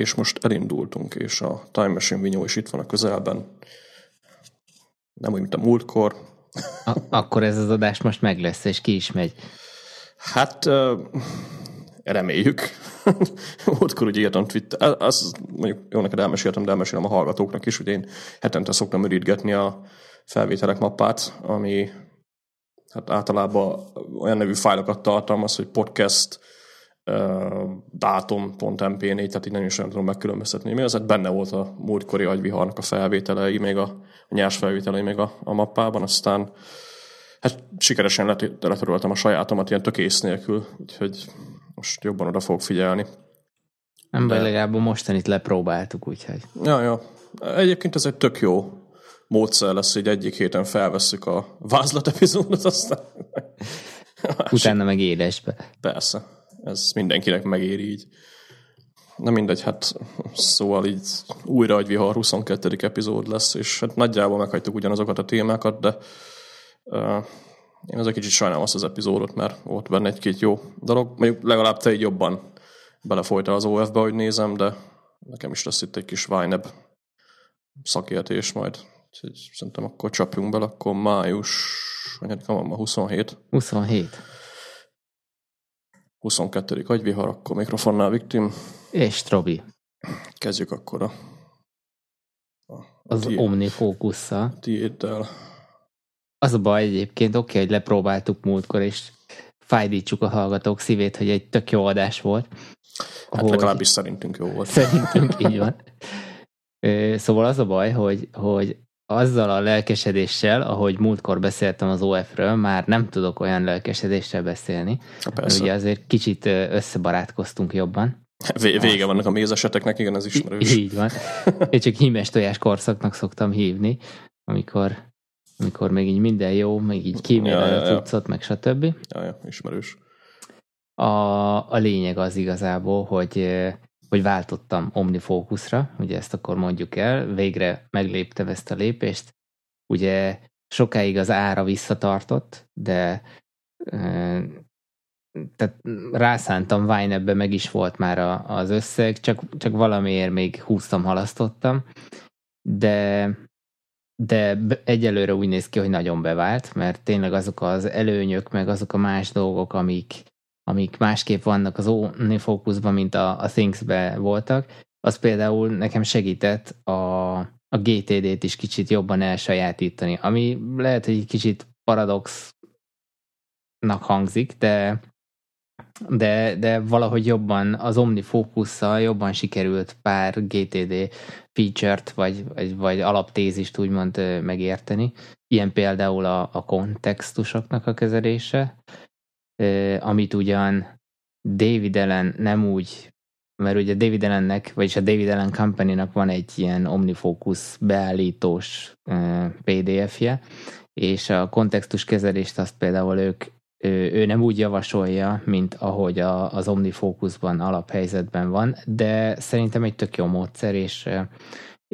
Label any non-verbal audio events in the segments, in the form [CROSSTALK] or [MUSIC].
és most elindultunk, és a Time Machine Vinyó is itt van a közelben. Nem úgy, mint a múltkor. A- akkor ez az adás most meg lesz, és ki is megy. Hát reméljük. [LAUGHS] Múltkor ugye írtam Twitter, azt mondjuk jó neked elmeséltem, de elmesélem a hallgatóknak is, hogy én hetente szoktam ürítgetni a felvételek mappát, ami hát általában olyan nevű fájlokat tartalmaz, hogy podcast uh, dátum.mp4, tehát így nem is tudom megkülönböztetni. Mi az, hát benne volt a múltkori agyviharnak a felvételei, még a, a nyers felvételei még a, a mappában, aztán hát sikeresen let, letöröltem a sajátomat ilyen tökész nélkül, úgyhogy most jobban oda fogok figyelni. Nem baj, legalább mostanit lepróbáltuk, úgyhogy. Ja, ja. Egyébként ez egy tök jó módszer lesz, hogy egyik héten felvesszük a vázlat epizódot, aztán... Utána meg élesbe. Persze. Ez mindenkinek megéri így. Na mindegy, hát szóval így újra egy vihar 22. epizód lesz, és hát nagyjából meghagytuk ugyanazokat a témákat, de uh, én az egy kicsit sajnálom azt az epizódot, mert volt benne egy-két jó dolog. Mondjuk legalább te így jobban belefolytál az OF-be, hogy nézem, de nekem is lesz itt egy kis vájnebb szakértés majd. Úgyhogy szerintem akkor csapjunk bele, akkor május, vagy van ma 27. 27. 22. agyvihar, akkor mikrofonnál Viktim. És Trobi. Kezdjük akkor a, a, a az tiéd, omnifókusszal. Tiéddel. Az a baj egyébként, oké, okay, hogy lepróbáltuk múltkor, és fájdítsuk a hallgatók szívét, hogy egy tök jó adás volt. Hát hogy... legalábbis szerintünk jó volt. Szerintünk így van. [LAUGHS] Szóval az a baj, hogy, hogy azzal a lelkesedéssel, ahogy múltkor beszéltem az OF-ről, már nem tudok olyan lelkesedéssel beszélni. Persze. Ugye azért kicsit összebarátkoztunk jobban. Vége vannak a mézeseteknek, igen, ez ismerős. Így van. [LAUGHS] Én csak hímes tojás korszaknak szoktam hívni, amikor, amikor még így minden jó, még így kímélem ja, ja, ja. meg stb. Ja, ja, ismerős. A, a lényeg az igazából, hogy hogy váltottam OmniFocusra, ugye ezt akkor mondjuk el, végre megléptem ezt a lépést. Ugye sokáig az ára visszatartott, de tehát rászántam Vine-ebbe, meg is volt már a, az összeg, csak, csak valamiért még húztam, halasztottam, de de egyelőre úgy néz ki, hogy nagyon bevált, mert tényleg azok az előnyök, meg azok a más dolgok, amik, amik másképp vannak az OmniFocusban, mint a, a Things-be voltak, az például nekem segített a, a GTD-t is kicsit jobban elsajátítani, ami lehet, hogy egy kicsit paradoxnak hangzik, de de, de valahogy jobban az OmniFocus-szal jobban sikerült pár GTD feature-t, vagy, vagy, vagy alaptézist úgymond megérteni. Ilyen például a, a kontextusoknak a kezelése, amit ugyan David Allen nem úgy, mert ugye David Allennek, vagyis a David Allen Company-nak van egy ilyen OmniFocus beállítós PDF-je, és a kontextus kezelést azt például ők ő, nem úgy javasolja, mint ahogy a, az OmniFocusban alaphelyzetben van, de szerintem egy tök jó módszer, és,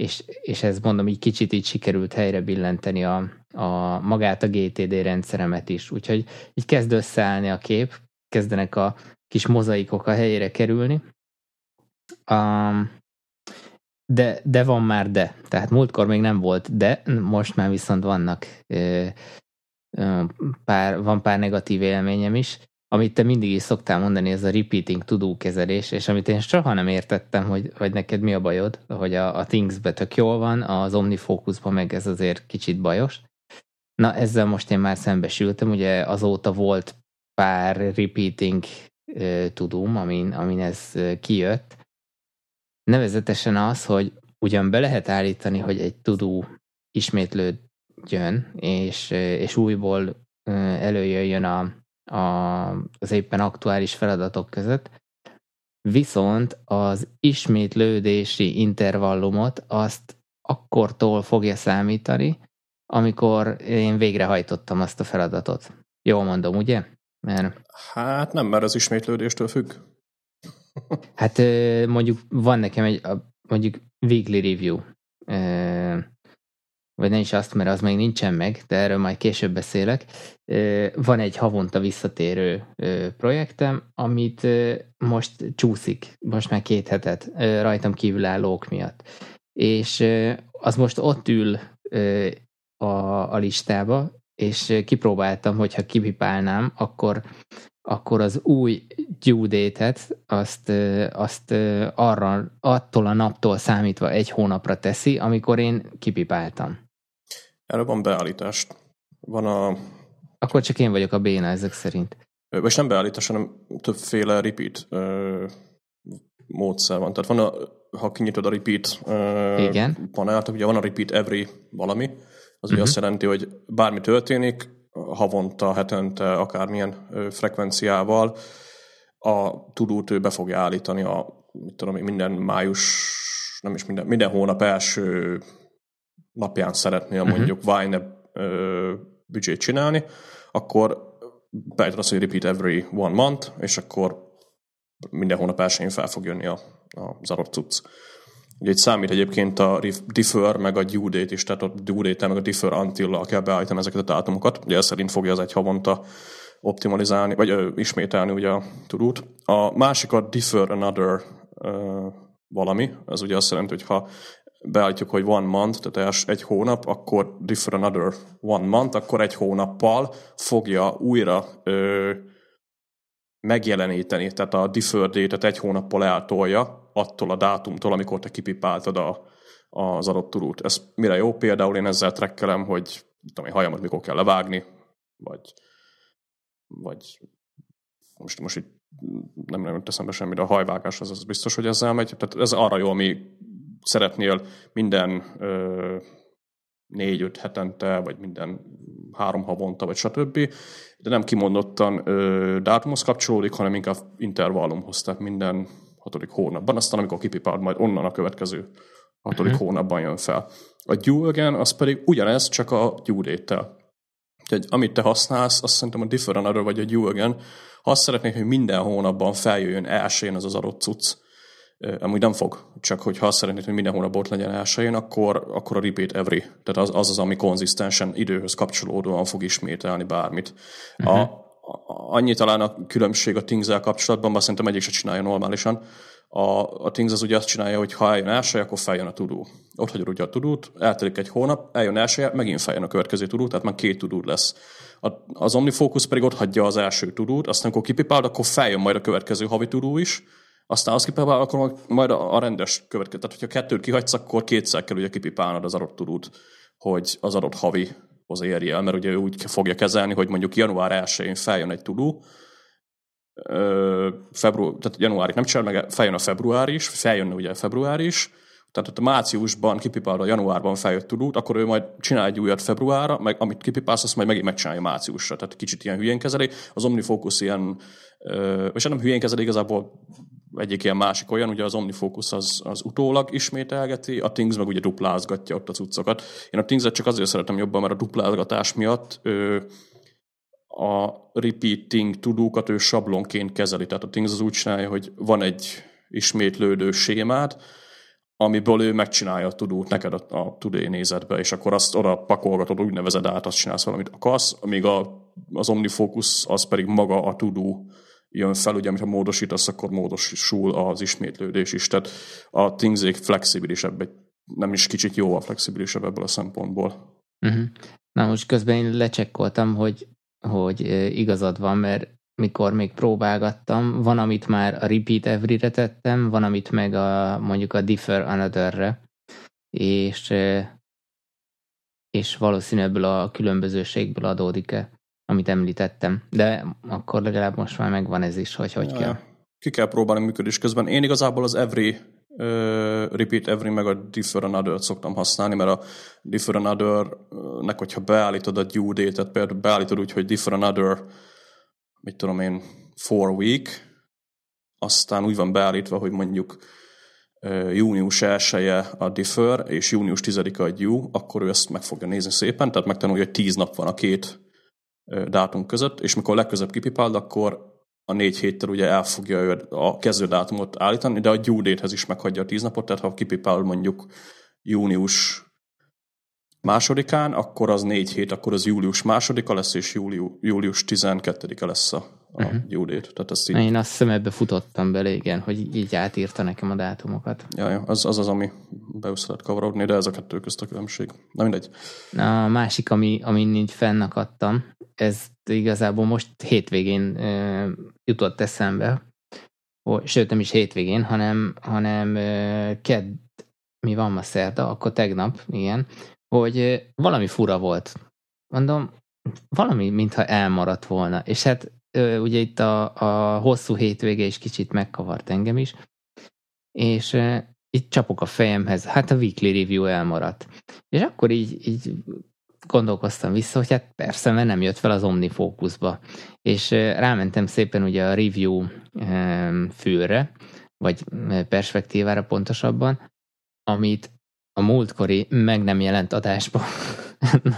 és, és ez mondom, így kicsit így sikerült helyre billenteni a, a magát a GTD rendszeremet is. Úgyhogy így kezd összeállni a kép, kezdenek a kis mozaikok a helyére kerülni. Um, de, de van már de. Tehát múltkor még nem volt de, most már viszont vannak ö, ö, pár, van pár negatív élményem is. Amit te mindig is szoktál mondani, ez a repeating tudó kezelés, és amit én soha nem értettem, hogy, hogy neked mi a bajod, hogy a, a Things-be tök jól van, az OmniFocusban meg ez azért kicsit bajos. Na ezzel most én már szembesültem, ugye azóta volt pár repeating uh, tudom, amin, amin ez kijött. Nevezetesen az, hogy ugyan be lehet állítani, hogy egy tudó ismétlődjön, és, és újból előjöjjön a, a, az éppen aktuális feladatok között, viszont az ismétlődési intervallumot azt akkortól fogja számítani, amikor én végrehajtottam azt a feladatot. Jól mondom, ugye? Mert... Hát nem, mert az ismétlődéstől függ. hát mondjuk van nekem egy mondjuk weekly review vagy nem is azt, mert az még nincsen meg, de erről majd később beszélek. Van egy havonta visszatérő projektem, amit most csúszik, most már két hetet rajtam kívülállók miatt. És az most ott ül a, a listába, és kipróbáltam, hogyha kipipálnám, akkor, akkor az új due azt, azt arra, attól a naptól számítva egy hónapra teszi, amikor én kipipáltam. Erre van beállítás. Van a... Akkor csak én vagyok a béna ezek szerint. Vagy nem beállítás, hanem többféle repeat ö, módszer van. Tehát van a, ha kinyitod a repeat ö, Igen. panelt, ugye van a repeat every valami, az uh-huh. azt jelenti, hogy bármi történik, havonta, hetente, akármilyen ö, frekvenciával a tudót ő be fogja állítani a, mit tudom, minden május, nem is minden, minden hónap első napján szeretnél uh-huh. mondjuk Vine büdzsét csinálni, akkor beállítod azt, hogy repeat every one month, és akkor minden hónap elsőjén fel fog jönni a, az adott cucc. Ugye itt számít egyébként a defer meg a due date is, tehát a due date meg a defer until kell beállítani ezeket a dátumokat. Ugye ez szerint fogja az egy havonta optimalizálni, vagy ö, ismételni ugye a tudót. A másik a defer another ö, valami, az ugye azt jelenti, hogy ha beállítjuk, hogy one month, tehát egy hónap, akkor differ another one month, akkor egy hónappal fogja újra ö, megjeleníteni, tehát a deferred date egy hónappal eltolja attól a dátumtól, amikor te kipipáltad a, az adott turút. Ez mire jó? Például én ezzel trekkelem, hogy tudom, hajamat mikor kell levágni, vagy, vagy most, most itt nem, nem teszem be semmi, de a hajvágás az, az biztos, hogy ezzel megy. Tehát ez arra jó, ami szeretnél minden négy-öt hetente, vagy minden három havonta, vagy stb. De nem kimondottan ö, dátumhoz kapcsolódik, hanem inkább intervallumhoz, tehát minden hatodik hónapban. Aztán amikor kipipáld, majd onnan a következő hatodik uh-huh. hónapban jön fel. A due again, az pedig ugyanez, csak a date-tel. Tehát amit te használsz, azt szerintem a differ another vagy a due again, ha azt szeretnék, hogy minden hónapban feljöjjön elsőjén az az adott cucc, amúgy nem fog, csak hogyha azt szeretnéd, hogy minden hónap ott legyen elsőjén, akkor, akkor a repeat every, tehát az az, az ami konzisztensen időhöz kapcsolódóan fog ismételni bármit. Uh-huh. A, a, annyi talán a különbség a things kapcsolatban, mert szerintem egyik se csinálja normálisan. A, a Things az ugye azt csinálja, hogy ha eljön első, akkor feljön a tudó. Ott hagyod ugye a tudót, eltelik egy hónap, eljön első, megint feljön a következő tudó, tehát már két tudó lesz. A, az OmniFocus pedig ott hagyja az első tudót, aztán amikor kipipálod, akkor feljön majd a következő havi tudó is, aztán azt kipipálod, akkor majd a rendes következő. Tehát, hogyha kettőt kihagysz, akkor kétszer kell ugye kipipálnod az adott tudót, hogy az adott havi az érje el, mert ugye ő úgy fogja kezelni, hogy mondjuk január 1-én feljön egy tudó, február, tehát januári nem csinál meg, feljön a február is, feljönne ugye a február is, tehát a márciusban kipipálod a januárban feljött tudót, akkor ő majd csinál egy újat februárra, meg amit kipipálsz, azt majd megint megcsinálja márciusra. Tehát kicsit ilyen hülyén kezeli. Az OmniFocus ilyen, és nem hülyén kezeli, igazából egyik ilyen másik olyan, ugye az OmniFocus az, az utólag ismételgeti, a Things meg ugye duplázgatja ott a cuccokat. Én a Things-et csak azért szeretem jobban, mert a duplázgatás miatt ö, a repeating tudókat ő sablonként kezeli. Tehát a Things az úgy csinálja, hogy van egy ismétlődő sémád, amiből ő megcsinálja a tudót neked a, a tudé nézetbe, és akkor azt oda pakolgatod, úgynevezed át, azt csinálsz valamit akarsz, amíg a, az OmniFocus az pedig maga a tudó jön fel, ugye, amikor módosítasz, akkor módosul az ismétlődés is. Tehát a Thingsék flexibilisebb, nem is kicsit jó a flexibilisebb ebből a szempontból. Uh-huh. Na most közben én lecsekkoltam, hogy, hogy igazad van, mert mikor még próbálgattam, van, amit már a repeat every-re tettem, van, amit meg a, mondjuk a differ another-re, és, és valószínűleg ebből a különbözőségből adódik-e amit említettem. De akkor legalább most már megvan ez is, hogy hogy ja. kell. Ki kell próbálni működés közben. Én igazából az every uh, repeat every meg a differ another-t szoktam használni, mert a differ another-nek, hogyha beállítod a due date-et, például beállítod úgy, hogy differ another, mit tudom én, four week, aztán úgy van beállítva, hogy mondjuk június 1 a differ, és június 10-a a due, akkor ő ezt meg fogja nézni szépen, tehát megtanulja, hogy 10 nap van a két dátum között, és mikor legközebb kipipáld, akkor a négy héttel ugye el fogja a kezdődátumot állítani, de a due date-hez is meghagyja a tíz napot, tehát ha kipipál mondjuk június másodikán, akkor az négy hét, akkor az július másodika lesz, és júliu, július 12-e lesz a, a uh-huh. gyúdét. Tehát ezt így... Én azt hiszem ebbe futottam bele, igen, hogy így átírta nekem a dátumokat. Ja, ja az, az az, ami be lehet kavarodni, de ez a kettő közt a különbség. Na mindegy. A másik, ami, amin így fennakadtam, ez igazából most hétvégén e, jutott eszembe, hogy, sőt nem is hétvégén, hanem, hanem e, kedd, mi van ma szerda, akkor tegnap, igen, hogy valami fura volt. Mondom, valami, mintha elmaradt volna. És hát ugye itt a, a hosszú hétvége is kicsit megkavart engem is, és itt csapok a fejemhez, hát a weekly review elmaradt. És akkor így, így gondolkoztam vissza, hogy hát persze, mert nem jött fel az OmniFocusba. És rámentem szépen ugye a review fülre, vagy perspektívára pontosabban, amit a múltkori meg nem jelent adásban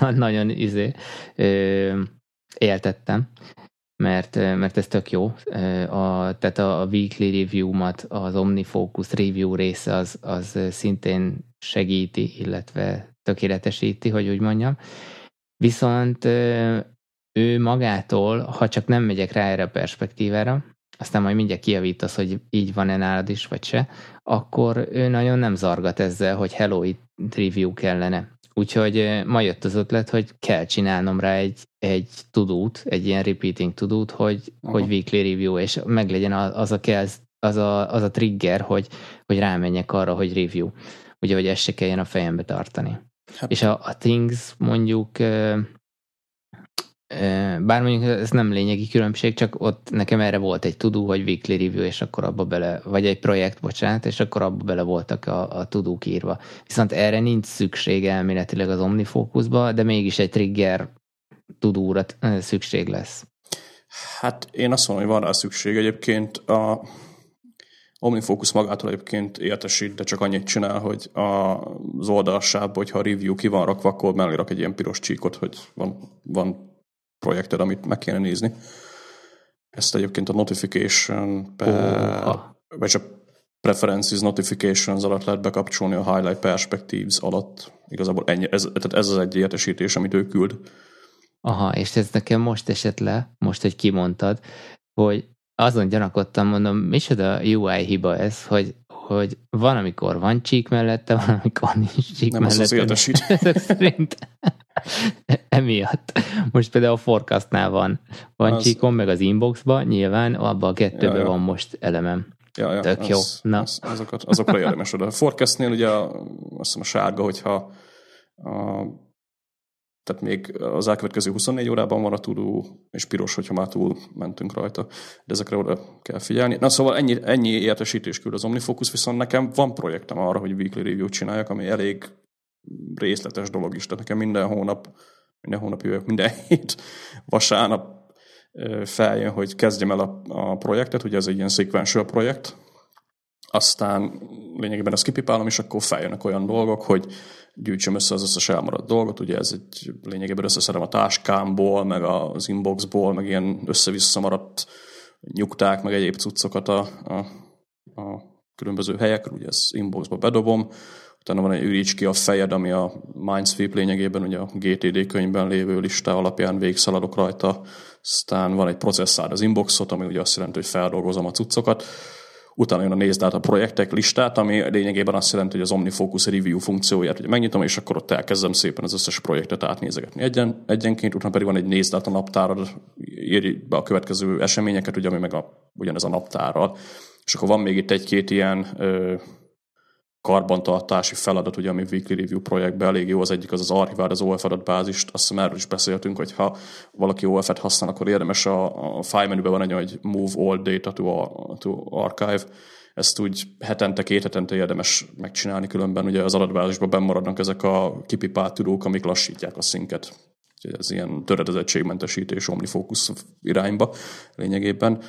[LAUGHS] nagyon izé éltettem, mert, mert ez tök jó. A, tehát a weekly review-mat, az OmniFocus review része az, az szintén segíti, illetve tökéletesíti, hogy úgy mondjam. Viszont ő magától, ha csak nem megyek rá erre a perspektívára, aztán majd mindjárt kijavítasz, hogy így van-e nálad is, vagy se, akkor ő nagyon nem zargat ezzel, hogy hello, itt review kellene. Úgyhogy ma jött az ötlet, hogy kell csinálnom rá egy, egy tudót, egy ilyen repeating tudót, hogy, uh-huh. hogy weekly review, és meglegyen az a, kell, az a, az a trigger, hogy, hogy rámenjek arra, hogy review. Ugye, hogy ezt se kelljen a fejembe tartani. Hát. És a, a Things mondjuk bár mondjuk ez nem lényegi különbség, csak ott nekem erre volt egy tudó, hogy weekly review, és akkor abba bele, vagy egy projekt, bocsánat, és akkor abba bele voltak a, a tudók írva. Viszont erre nincs szükség elméletileg az OmniFocusba, de mégis egy trigger tudóra szükség lesz. Hát én azt mondom, hogy van rá szükség. Egyébként a OmniFocus magától egyébként értesít, de csak annyit csinál, hogy az oldalsább, hogyha a review ki van rakva, akkor mellé rak egy ilyen piros csíkot, hogy van, van projekted, amit meg kéne nézni. Ezt egyébként a notification, oh, vagy a preferences notifications alatt lehet bekapcsolni a highlight perspectives alatt. Igazából ennyi, ez, tehát ez az egy értesítés, amit ő küld. Aha, és ez nekem most esett le, most, hogy kimondtad, hogy azon gyanakodtam, mondom, micsoda UI hiba ez, hogy, hogy van, amikor van csík mellette, van, amikor nincs csík Nem mellette. Nem az az [LAUGHS] szerint emiatt. Most például a forecastnál van. Van az... csíkom, meg az inboxba, nyilván abban a kettőben ja, ja. van most elemem. Ja, ja, Tök az, jó. Na. Az, azokat, azokra érdemes oda. A forecastnél ugye a, azt hiszem a sárga, hogyha a, tehát még az elkövetkező 24 órában van a tudó, és piros, hogyha már túl mentünk rajta. De ezekre oda kell figyelni. Na szóval ennyi, ennyi értesítés küld az OmniFocus, viszont nekem van projektem arra, hogy weekly review csináljak, ami elég részletes dolog is. Tehát nekem minden hónap, minden hónap jövök, minden [LAUGHS] hét vasárnap feljön, hogy kezdjem el a, a projektet, ugye ez egy ilyen sequential projekt, aztán lényegében ezt kipipálom, és akkor feljönnek olyan dolgok, hogy gyűjtsem össze az összes elmaradt dolgot, ugye ez egy lényegében összeszedem a táskámból, meg az inboxból, meg ilyen össze-vissza maradt nyugták, meg egyéb cuccokat a, a, a különböző helyekről, ugye ezt inboxba bedobom, utána van egy üríts ki a fejed, ami a Mindsweep lényegében, ugye a GTD könyvben lévő lista alapján végszaladok rajta, aztán van egy processzád az inboxot, ami ugye azt jelenti, hogy feldolgozom a cuccokat, utána jön a nézd át a projektek listát, ami lényegében azt jelenti, hogy az OmniFocus Review funkcióját ugye megnyitom, és akkor ott elkezdem szépen az összes projektet átnézegetni egyen, egyenként, utána pedig van egy nézd át a naptárad, írj be a következő eseményeket, ugye, ami meg a, ugyanez a naptárral. És akkor van még itt egy-két ilyen ö, karbantartási feladat, ugye, ami Weekly Review projektben elég jó, az egyik az az archivál, az OF adatbázist, azt hiszem erről is beszéltünk, hogy ha valaki OF-et használ, akkor érdemes a, a file menüben van egy, hogy move all data to, to archive, ezt úgy hetente, két hetente érdemes megcsinálni, különben ugye az adatbázisban bemaradnak ezek a kipipált tudók, amik lassítják a szinket. Ez ilyen töredezettségmentesítés OmniFocus irányba lényegében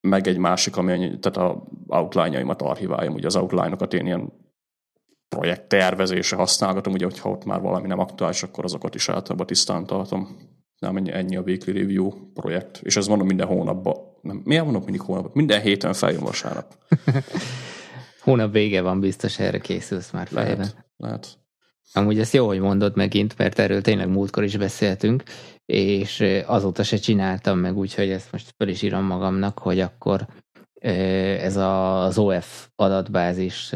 meg egy másik, ami tehát a outline-jaimat archiváljam, ugye az outline-okat én ilyen projekt tervezése használgatom, ugye, hogyha ott már valami nem aktuális, akkor azokat is általában tisztán tartom. Nem ennyi, ennyi a weekly review projekt. És ez mondom minden hónapban. Nem, miért mondom mindig hónapban? Minden héten feljön vasárnap. [LAUGHS] Hónap vége van, biztos erre készülsz már fejben. Lehet, lehet. Amúgy ezt jó, hogy mondod megint, mert erről tényleg múltkor is beszéltünk, és azóta se csináltam meg, úgyhogy ezt most fel is írom magamnak, hogy akkor ez az OF adatbázis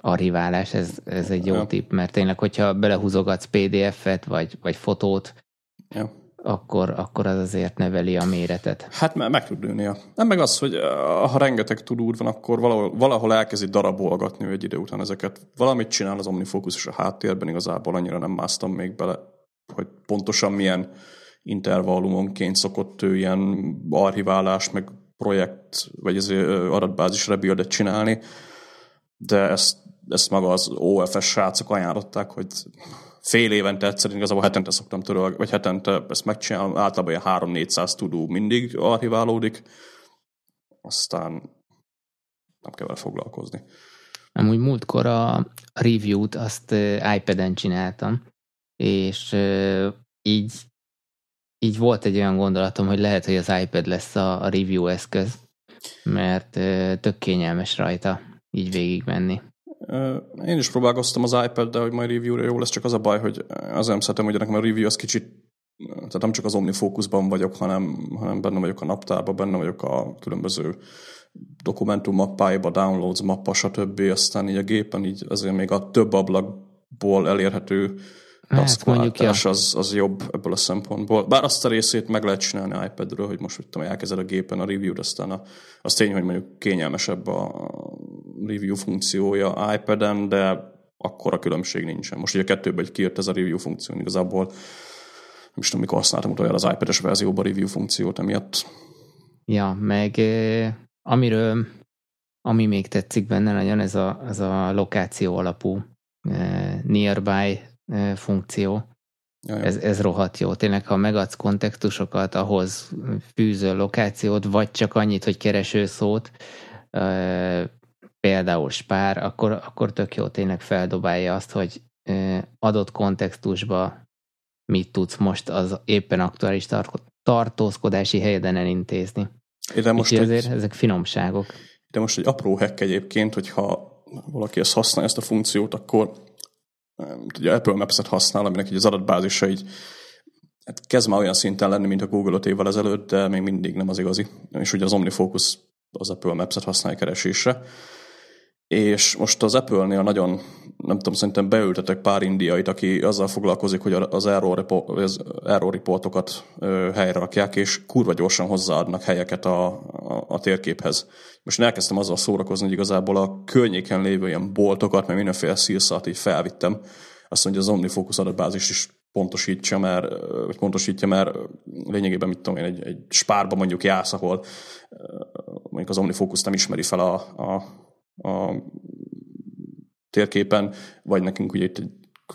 archiválás, ez, ez egy jó ja. tipp, mert tényleg, hogyha belehúzogatsz PDF-et, vagy, vagy fotót, ja. akkor, akkor az azért neveli a méretet. Hát meg, meg tud nőni. Nem meg az, hogy ha rengeteg tudúr van, akkor valahol, valahol elkezdi darabolgatni egy idő után ezeket. Valamit csinál az OmniFocus és a háttérben, igazából annyira nem másztam még bele, hogy pontosan milyen intervallumonként szokott ő ilyen archiválás, meg projekt, vagy ez adatbázis rebuildet csinálni, de ezt, ezt maga az OFS srácok ajánlották, hogy fél évente egyszer, igazából hetente szoktam törölni, vagy hetente ezt megcsinálom, általában ilyen 3-400 tudó mindig archiválódik, aztán nem kell vele foglalkozni. Amúgy múltkor a review-t azt iPad-en csináltam, és így így volt egy olyan gondolatom, hogy lehet, hogy az iPad lesz a, review eszköz, mert tök kényelmes rajta így végigmenni. Én is próbálkoztam az iPad-del, hogy majd review-ra jó lesz, csak az a baj, hogy az nem szeretem, hogy nekem a review az kicsit, tehát nem csak az OmniFocusban vagyok, hanem, hanem benne vagyok a naptárban, benne vagyok a különböző dokumentum mappáiba, downloads mappa, stb. Aztán így a gépen így azért még a több ablakból elérhető Hát mondjuk, ja. az, az jobb ebből a szempontból. Bár azt a részét meg lehet csinálni iPad-ről, hogy most tudom, elkezded a gépen a review-t, aztán a, az tény, hogy mondjuk kényelmesebb a review funkciója iPad-en, de akkor a különbség nincsen. Most ugye a kettőben egy kijött ez a review funkció, igazából nem is tudom, mikor használtam utoljára az iPad-es verzióban a review funkciót emiatt. Ja, meg amiről, ami még tetszik benne nagyon, ez a, ez a lokáció alapú nearby funkció. Jaj. Ez, ez rohadt jó. Tényleg, ha megadsz kontextusokat, ahhoz fűző lokációt, vagy csak annyit, hogy keresőszót, például spár, akkor, akkor tök jó tényleg feldobálja azt, hogy adott kontextusba mit tudsz most az éppen aktuális tartózkodási helyeden elintézni. De most egy, azért ezek finomságok. De most egy apró hack egyébként, hogyha valaki ezt használja, ezt a funkciót, akkor ugye Apple Maps-et használ, aminek így az adatbázisa így hát kezd már olyan szinten lenni, mint a Google 5 évvel ezelőtt, de még mindig nem az igazi. És ugye az OmniFocus az Apple Maps-et használja keresésre. És most az Apple-nél nagyon, nem tudom, szerintem beültetek pár indiait, aki azzal foglalkozik, hogy az error, report, az error reportokat helyre rakják, és kurva gyorsan hozzáadnak helyeket a, a, a térképhez. Most én elkezdtem azzal szórakozni, hogy igazából a környéken lévő ilyen boltokat, meg mindenféle szírszat így felvittem. Azt mondja, az OmniFocus adatbázis is pontosítja, mert, vagy pontosítja, mert lényegében, mit tudom én, egy, egy spárba mondjuk jársz, ahol mondjuk az OmniFocus nem ismeri fel a, a a térképen, vagy nekünk ugye itt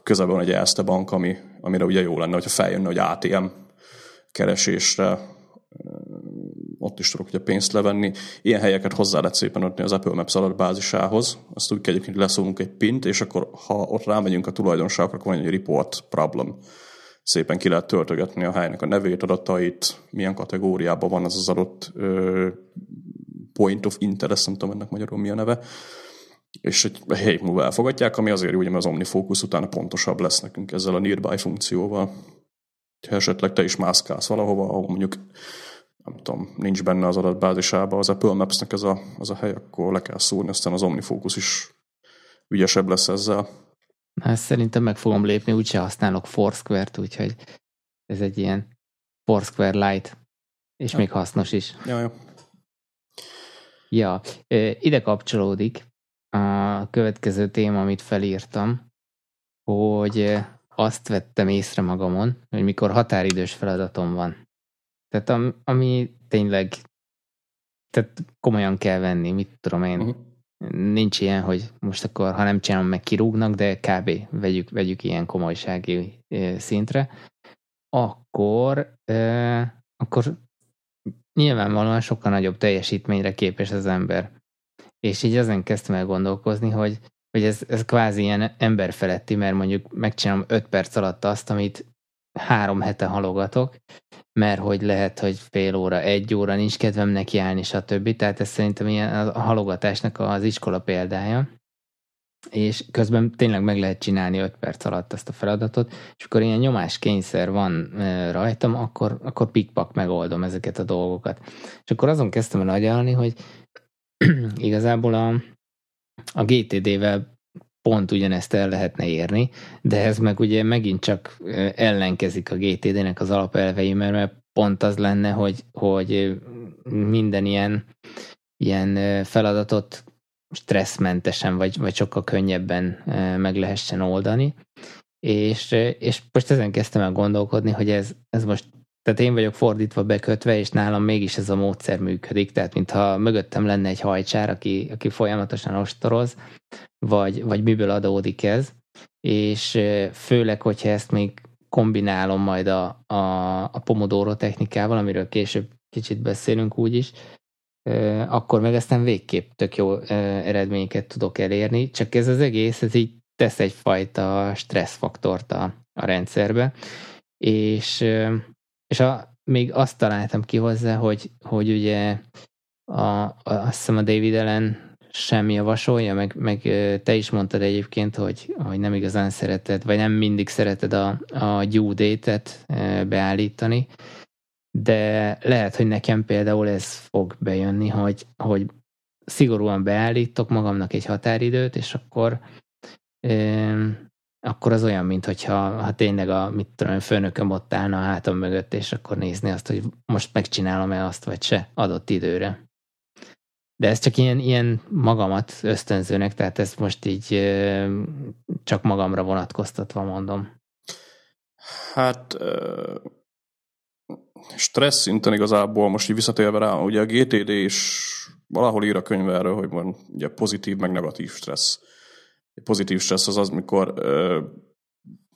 közelben van egy Erste bank, ami, amire ugye jó lenne, hogyha feljönne, hogy ATM keresésre ott is tudok ugye pénzt levenni. Ilyen helyeket hozzá lehet szépen adni az Apple Maps adatbázisához. Azt úgy egyébként leszólunk egy pint, és akkor ha ott rámegyünk a tulajdonságokra, akkor van egy report problem. Szépen ki lehet töltögetni a helynek a nevét, adatait, milyen kategóriában van az az adott ö, point of interest, nem tudom ennek magyarul mi a neve, és egy hely múlva elfogadják, ami azért jó, hogy az OmniFocus utána pontosabb lesz nekünk ezzel a nearby funkcióval. Ha esetleg te is mászkálsz valahova, ahol mondjuk nem tudom, nincs benne az adatbázisában az Apple Maps-nek ez a, az a hely, akkor le kell szúrni, aztán az OmniFocus is ügyesebb lesz ezzel. Hát szerintem meg fogom lépni, úgyse használok Foursquare-t, úgyhogy ez egy ilyen Foursquare Lite, és ja. még hasznos is. Ja, ja. Ja, ide kapcsolódik a következő téma, amit felírtam, hogy azt vettem észre magamon, hogy mikor határidős feladatom van. Tehát ami, ami tényleg tehát komolyan kell venni, mit tudom én. Uh-huh. Nincs ilyen, hogy most akkor, ha nem csinálom, meg kirúgnak, de kb. vegyük, vegyük ilyen komolysági szintre. Akkor, eh, akkor nyilvánvalóan sokkal nagyobb teljesítményre képes az ember. És így ezen kezdtem el gondolkozni, hogy, hogy ez, ez kvázi ilyen emberfeletti, mert mondjuk megcsinálom 5 perc alatt azt, amit három hete halogatok, mert hogy lehet, hogy fél óra, egy óra nincs kedvem neki állni, stb. Tehát ez szerintem ilyen a halogatásnak az iskola példája. És közben tényleg meg lehet csinálni 5 perc alatt ezt a feladatot, és akkor ilyen nyomás kényszer van rajtam, akkor, akkor pikpak megoldom ezeket a dolgokat. És akkor azon kezdtem el agyalni, hogy [CLEARS THROAT] igazából a, a GTD-vel pont ugyanezt el lehetne érni, de ez meg ugye megint csak ellenkezik a GTD-nek az alapelvei, mert pont az lenne, hogy, hogy minden ilyen, ilyen feladatot stresszmentesen, vagy, vagy sokkal könnyebben meg lehessen oldani. És, és most ezen kezdtem el gondolkodni, hogy ez, ez most, tehát én vagyok fordítva bekötve, és nálam mégis ez a módszer működik, tehát mintha mögöttem lenne egy hajcsár, aki, aki folyamatosan ostoroz, vagy, vagy miből adódik ez, és főleg, hogyha ezt még kombinálom majd a, a, a Pomodoro technikával, amiről később kicsit beszélünk úgyis, akkor meg aztán végképp tök jó eredményeket tudok elérni, csak ez az egész, ez így tesz egyfajta stresszfaktort a, a rendszerbe, és, és a, még azt találtam ki hozzá, hogy, hogy ugye a, a, azt hiszem a David Ellen sem javasolja, meg, meg te is mondtad egyébként, hogy, hogy nem igazán szereted, vagy nem mindig szereted a, a due date-et beállítani, de lehet, hogy nekem például ez fog bejönni, hogy, hogy szigorúan beállítok magamnak egy határidőt, és akkor akkor az olyan, mint hogyha ha tényleg a mit tudom, főnököm ott állna a hátam mögött, és akkor nézni azt, hogy most megcsinálom-e azt, vagy se adott időre. De ez csak ilyen, ilyen magamat ösztönzőnek, tehát ezt most így csak magamra vonatkoztatva mondom. Hát stressz szinten igazából most így visszatérve rá, ugye a GTD is valahol ír a könyv erről, hogy van ugye pozitív meg negatív stressz. Egy pozitív stressz az az, mikor ö,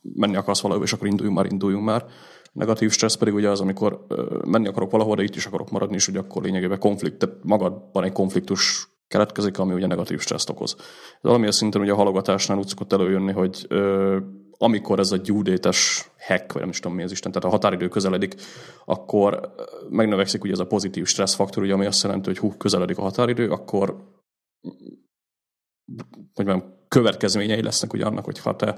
menni akarsz valahol, és akkor induljunk már, induljunk már. Negatív stressz pedig ugye az, amikor menni akarok valahol, de itt is akarok maradni, és ugye akkor lényegében konflikt, tehát magadban egy konfliktus keletkezik, ami ugye negatív stresszt okoz. Ez valamilyen szinten ugye a halogatásnál úgy szokott előjönni, hogy ö, amikor ez a gyúdétes hack, vagy nem is tudom mi az Isten, tehát a határidő közeledik, akkor megnövekszik ugye ez a pozitív stresszfaktor, ugye, ami azt jelenti, hogy hú, közeledik a határidő, akkor hogy mondjam, következményei lesznek ugye annak, hogy ha te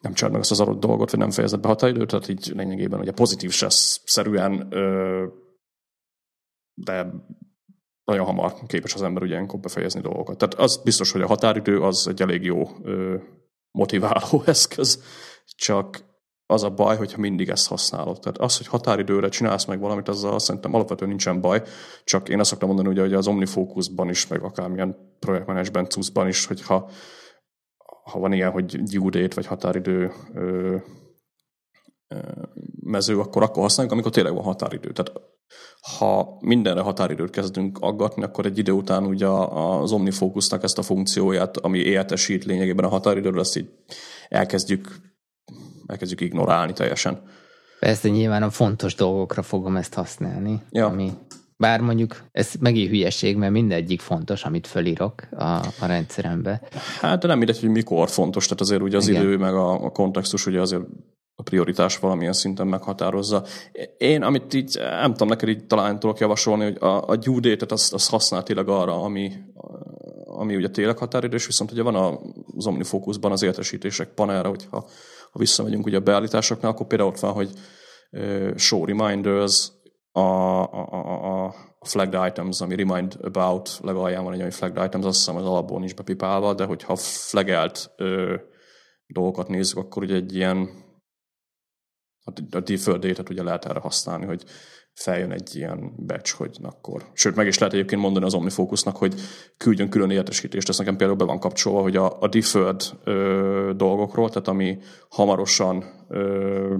nem csinálod meg azt az adott dolgot, vagy nem fejezed be határidőt, tehát így lényegében ugye pozitív stressz-szerűen, de nagyon hamar képes az ember ugye ilyenkor befejezni dolgokat. Tehát az biztos, hogy a határidő az egy elég jó motiváló [LAUGHS] eszköz, csak az a baj, hogyha mindig ezt használod. Tehát az, hogy határidőre csinálsz meg valamit, azzal szerintem alapvetően nincsen baj, csak én azt szoktam mondani, ugye, hogy az OmniFocusban is, meg akármilyen projektmenedzsment cuszban is, hogyha ha van ilyen, hogy due vagy határidő ö, ö, mező, akkor akkor használjuk, amikor tényleg van határidő. Tehát ha mindenre határidőt kezdünk aggatni, akkor egy idő után ugye az OmniFocusnak ezt a funkcióját, ami értesít lényegében a határidőről, ezt így elkezdjük, elkezdjük ignorálni teljesen. Persze nyilván a fontos dolgokra fogom ezt használni, ja. ami bár mondjuk ez megint hülyeség, mert mindegyik fontos, amit fölírok a, a rendszerembe. Hát de nem mindegy, hogy mikor fontos, tehát azért ugye az Igen. idő meg a, a kontextus ugye azért a prioritás valamilyen szinten meghatározza. Én, amit így, nem tudom, neked így talán tudok javasolni, hogy a, a due date-et azt, azt használtilag arra, ami, ami ugye tényleg határidős, viszont ugye van az OmniFocusban az értesítések panelre, hogyha ha visszamegyünk ugye a beállításoknál, akkor például ott van, hogy show reminders, a, a, a, a flagged items, ami remind about, legalján van egy olyan flagged items, azt hiszem az alapból nincs bepipálva, de hogyha flaggelt ö, dolgokat nézzük, akkor ugye egy ilyen a default data-t ugye lehet erre használni, hogy feljön egy ilyen batch, hogy akkor. Sőt, meg is lehet egyébként mondani az OmniFocusnak, hogy küldjön külön értesítést. Ez nekem például be van kapcsolva, hogy a, a deferred ö, dolgokról, tehát ami hamarosan ö,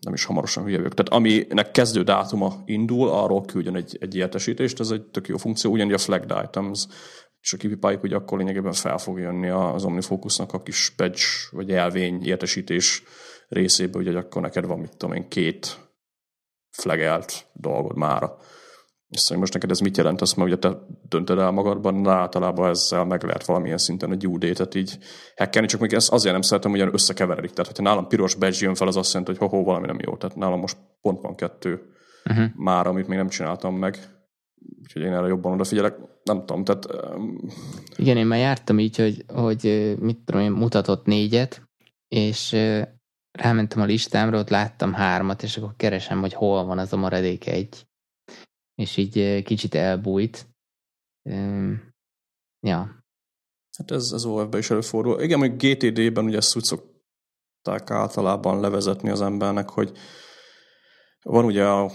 nem is hamarosan hülye vagyok. Tehát aminek kezdő dátuma indul, arról küldjön egy, egy értesítést, ez egy tök jó funkció, ugyanígy a flagged items, és a kipipáljuk, hogy akkor lényegében fel fog jönni az OmniFocusnak a kis badge vagy elvény értesítés részébe, hogy akkor neked van, mit tudom én, két flagelt dolgod mára. És szóval most neked ez mit jelent, azt már ugye te döntöd el magadban, de általában ezzel meg lehet valamilyen szinten a date-et így hackelni, csak még ezt azért nem szeretem, hogy összekeveredik. Tehát, hogyha nálam piros badge jön fel, az azt jelenti, hogy hoho, valami nem jó. Tehát nálam most pont van kettő uh-huh. már, amit még nem csináltam meg. úgyhogy én erre jobban odafigyelek. Nem tudom, tehát... Igen, én már jártam így, hogy, hogy mit tudom én, mutatott négyet, és rámentem a listámra, ott láttam hármat, és akkor keresem, hogy hol van az a maradék egy. És így kicsit elbújt. Ja. Hát ez, ez OF-be is előfordul. Igen, hogy GTD-ben ugye ezt úgy szokták általában levezetni az embernek, hogy van ugye a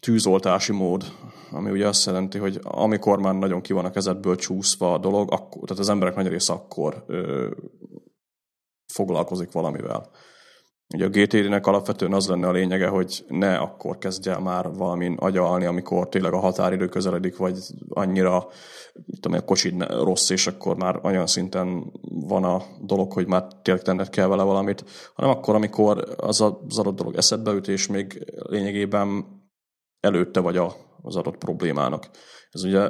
tűzoltási mód, ami ugye azt jelenti, hogy amikor már nagyon ki van a kezedből csúszva a dolog, akkor, tehát az emberek nagy része akkor ö, foglalkozik valamivel. Ugye a GTD-nek alapvetően az lenne a lényege, hogy ne akkor kezdj el már valamin agyalni, amikor tényleg a határidő közeledik, vagy annyira, tudom, a kocsid rossz, és akkor már olyan szinten van a dolog, hogy már tényleg tenned kell vele valamit, hanem akkor, amikor az az adott dolog eszedbe üt, és még lényegében előtte vagy a, az adott problémának. Ez ugye,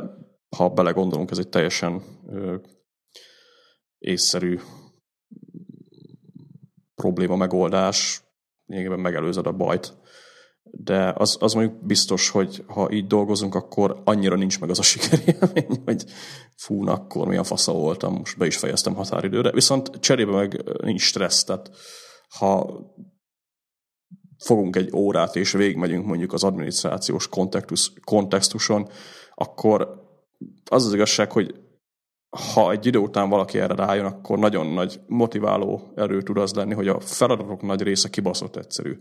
ha belegondolunk, ez egy teljesen ö, észszerű probléma megoldás, lényegében megelőzed a bajt. De az, az mondjuk biztos, hogy ha így dolgozunk, akkor annyira nincs meg az a sikerélmény, [LAUGHS] hogy fú, akkor mi a fasza voltam, most be is fejeztem határidőre. Viszont cserébe meg nincs stressz, tehát ha fogunk egy órát és végigmegyünk mondjuk az adminisztrációs kontextus, kontextuson, akkor az az igazság, hogy ha egy idő után valaki erre rájön, akkor nagyon nagy motiváló erő tud az lenni, hogy a feladatok nagy része kibaszott egyszerű.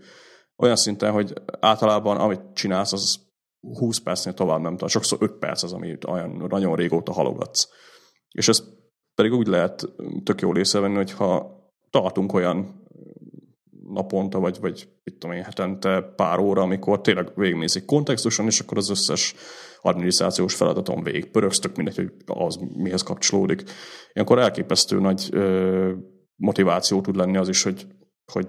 Olyan szinten, hogy általában amit csinálsz, az 20 percnél tovább nem tudom. Sokszor 5 perc az, amit olyan nagyon régóta halogatsz. És ez pedig úgy lehet tök jól észrevenni, hogy ha tartunk olyan naponta, vagy, vagy mit tudom én, hetente pár óra, amikor tényleg végignézik kontextuson, és akkor az összes adminisztrációs feladaton végig pörögsz, tök mindegy, hogy az mihez kapcsolódik. Ilyenkor elképesztő nagy ö, motiváció tud lenni az is, hogy, hogy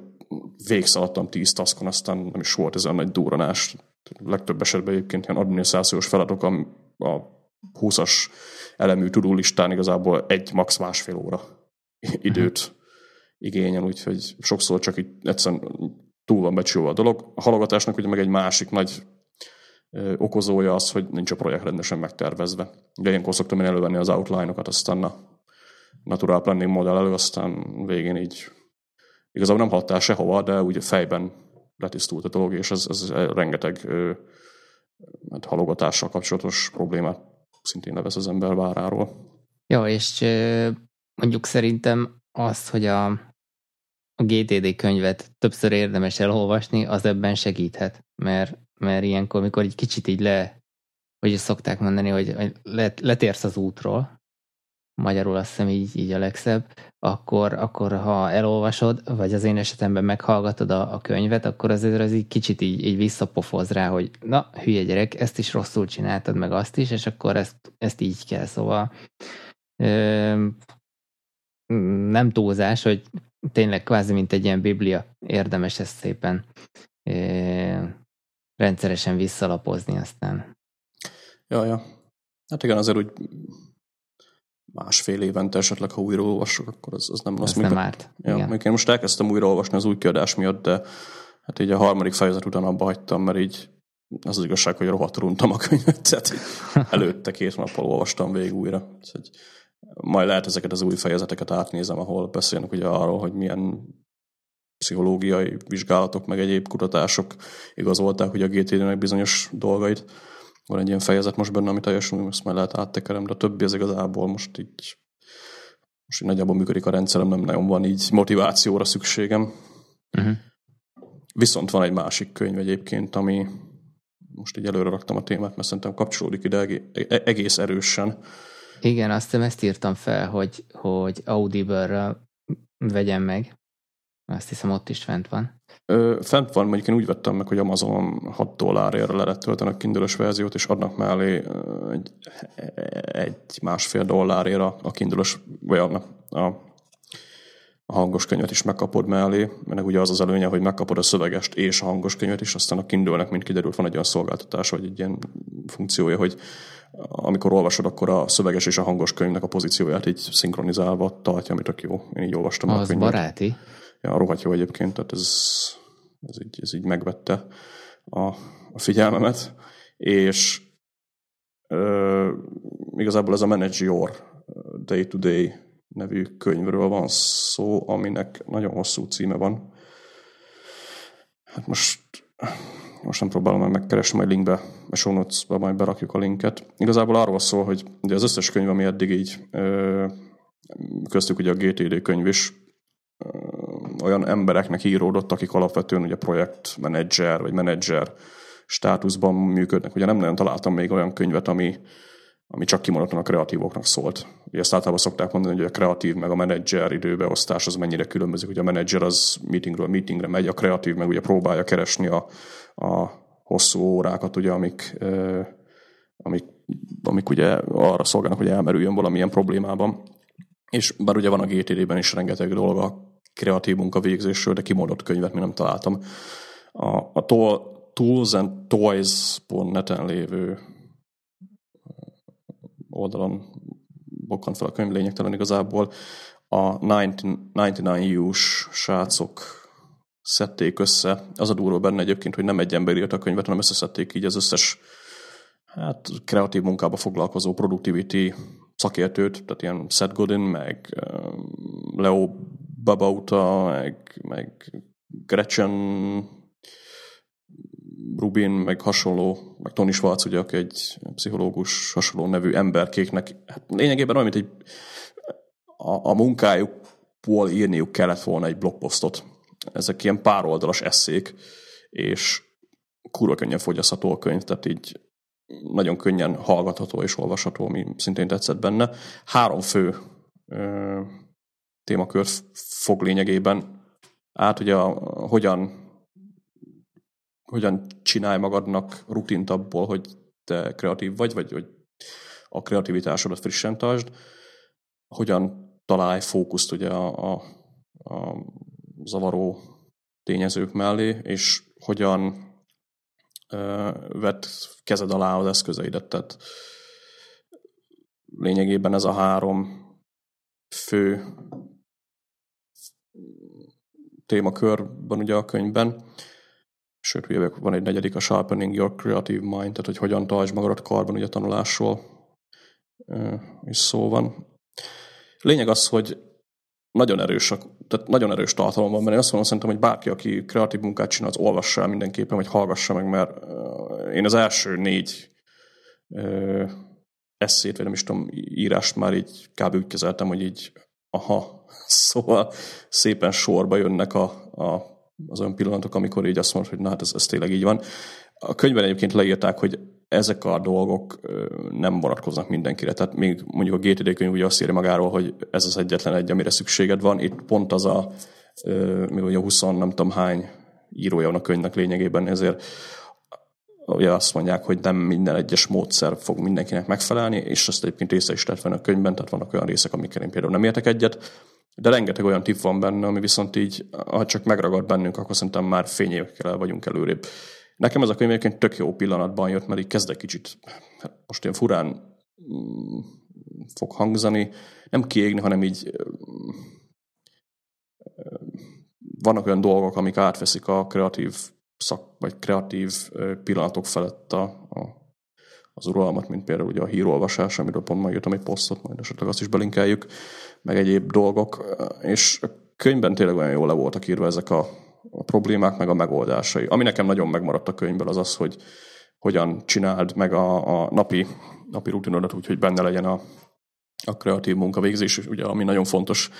végszaladtam tíz taszkon, aztán nem is volt ez a nagy duranás. Legtöbb esetben egyébként ilyen adminisztrációs feladatok a, a 20-as elemű tudólistán igazából egy, max. másfél óra időt igényel, úgyhogy sokszor csak így egyszerűen túl van becsülve a dolog. A halogatásnak ugye meg egy másik nagy okozója az, hogy nincs a projekt rendesen megtervezve. Ugye ilyenkor szoktam én elővenni az outline-okat, aztán a natural planning modell elő, aztán végén így igazából nem hattál sehova, de úgy fejben letisztult a dolog, és ez, ez rengeteg hát halogatással kapcsolatos problémát szintén levesz az ember váráról. Jó, és mondjuk szerintem az, hogy a, a GTD könyvet többször érdemes elolvasni, az ebben segíthet, mert mert ilyenkor, mikor egy kicsit így le, hogy szokták mondani, hogy let, letérsz az útról, magyarul azt hiszem így, így a legszebb, akkor, akkor ha elolvasod, vagy az én esetemben meghallgatod a, a könyvet, akkor azért az így kicsit így, így visszapofoz rá, hogy na, hülye gyerek, ezt is rosszul csináltad, meg azt is, és akkor ezt, ezt így kell, szóval ö, nem túlzás, hogy tényleg kvázi, mint egy ilyen biblia, érdemes ezt szépen ö, rendszeresen visszalapozni aztán. Ja, ja. Hát igen, azért úgy másfél évente esetleg, ha újra olvassuk, akkor az, az nem rossz. nem árt. Ja, igen. én most elkezdtem újra olvasni az új kiadás miatt, de hát így a harmadik fejezet után abba hagytam, mert így az az igazság, hogy rohadt runtam a könyvet, tehát [LAUGHS] előtte két nappal olvastam végig újra. Szóval, majd lehet ezeket az új fejezeteket átnézem, ahol beszélnek ugye arról, hogy milyen pszichológiai vizsgálatok, meg egyéb kutatások igazolták, hogy a GTD-nek bizonyos dolgait. Van egy ilyen fejezet most benne, ami teljesen ezt már lehet áttekerem, de a többi az igazából most így most így nagyjából működik a rendszerem, nem nagyon van így motivációra szükségem. Uh-huh. Viszont van egy másik könyv egyébként, ami most így előre raktam a témát, mert szerintem kapcsolódik ide egész erősen. Igen, azt hiszem ezt írtam fel, hogy, hogy Audible-ra vegyem meg. Azt hiszem ott is fent van. Ö, fent van, mondjuk én úgy vettem meg, hogy Amazon 6 dollárért le lehet tölteni a kindle verziót, és adnak mellé egy, egy másfél dollárért a, a kindle vagy a, a, a hangos könyvet is megkapod mellé, mert ugye az az előnye, hogy megkapod a szövegest és a hangos könyvet is, aztán a kindle mint kiderült, van egy olyan szolgáltatás, vagy egy ilyen funkciója, hogy amikor olvasod, akkor a szöveges és a hangos könyvnek a pozícióját így szinkronizálva tartja, amit tök jó. Én így olvastam az a könyvet. baráti? Ja, rohadt jó egyébként, tehát ez, ez, így, ez így megvette a, a figyelmemet, és igazából ez a Manage Your Day-to-Day nevű könyvről van szó, aminek nagyon hosszú címe van. Hát most, most nem próbálom meg megkeresni, majd linkbe, a show notes-ba majd berakjuk a linket. Igazából arról szól, hogy ugye az összes könyv, ami eddig így köztük ugye a GTD könyv is, olyan embereknek íródott, akik alapvetően ugye projektmenedzser vagy menedzser státuszban működnek. Ugye nem nagyon találtam még olyan könyvet, ami, ami csak kimondottan a kreatívoknak szólt. Ugye ezt általában szokták mondani, hogy a kreatív meg a menedzser időbeosztás az mennyire különbözik. Ugye a menedzser az meetingről meetingre megy, a kreatív meg ugye próbálja keresni a, a hosszú órákat, ugye, amik, amik, amik ugye arra szolgálnak, hogy elmerüljön valamilyen problémában. És bár ugye van a GTD-ben is rengeteg dolog a kreatív munkavégzésről, de kimondott könyvet még nem találtam. A, a Tools and Toys.net-en lévő oldalon bokkant fel a könyv lényegtelen igazából. A 99 U-s srácok szedték össze. Az a durva benne egyébként, hogy nem egy ember írt a könyvet, hanem összeszedték így az összes hát, kreatív munkába foglalkozó productivity szakértőt, tehát ilyen Seth Godin, meg Leo Babauta, meg, meg Gretchen Rubin, meg hasonló, meg Tony Schwartz, ugye, aki egy pszichológus, hasonló nevű emberkéknek, hát lényegében olyan, mint egy a, a munkájukból írniuk kellett volna egy blogposztot. Ezek ilyen pár oldalas eszék, és kurva könnyen fogyasztható a könyv, tehát így nagyon könnyen hallgatható és olvasható, ami szintén tetszett benne. Három fő témakört fog lényegében át, hogy a, hogyan hogyan csinálj magadnak rutint abból, hogy te kreatív vagy, vagy hogy a kreativitásodat frissen tartsd, hogyan találj fókuszt ugye a, a, a zavaró tényezők mellé, és hogyan vett kezed alá az eszközeidet. Tehát lényegében ez a három fő témakörben ugye a könyvben. Sőt, ugye van egy negyedik, a Sharpening Your Creative Mind, tehát hogy hogyan tartsd magadat karban ugye tanulásról is szó van. Lényeg az, hogy nagyon erős, tehát nagyon erős tartalom van benne. Én azt mondom, szerintem, hogy bárki, aki kreatív munkát csinál, az olvassa el mindenképpen, vagy hallgassa meg, mert én az első négy eszét, vagy nem is tudom, írást már így kb. úgy kezeltem, hogy így aha, szóval szépen sorba jönnek a, a, az olyan pillanatok, amikor így azt mondod, hogy na hát ez, ez tényleg így van. A könyvben egyébként leírták, hogy ezek a dolgok nem vonatkoznak mindenkire. Tehát még mondjuk a GTD könyv ugye azt írja magáról, hogy ez az egyetlen egy, amire szükséged van. Itt pont az a, még ugye 20 nem tudom hány írója van a könyvnek lényegében, ezért ugye azt mondják, hogy nem minden egyes módszer fog mindenkinek megfelelni, és ezt egyébként része is tett a könyvben, tehát vannak olyan részek, amikkel én például nem értek egyet, de rengeteg olyan tipp van benne, ami viszont így, ha csak megragad bennünk, akkor szerintem már fényévekkel vagyunk előrébb. Nekem ez a könyv egyébként tök jó pillanatban jött, mert így kezdek kicsit, hát most ilyen furán mm, fog hangzani, nem kiégni, hanem így vannak olyan dolgok, amik átveszik a kreatív szak, vagy kreatív pillanatok felett a, a, az uralmat, mint például ugye a hírolvasás, amiről pont jöttem egy posztot, majd esetleg azt is belinkeljük, meg egyéb dolgok, és a könyvben tényleg olyan jól le voltak írva ezek a, a problémák, meg a megoldásai. Ami nekem nagyon megmaradt a könyvből, az az, hogy hogyan csináld meg a, a napi, napi rutinodat úgy, hogy benne legyen a, a kreatív munkavégzés, ugye, ami nagyon fontos,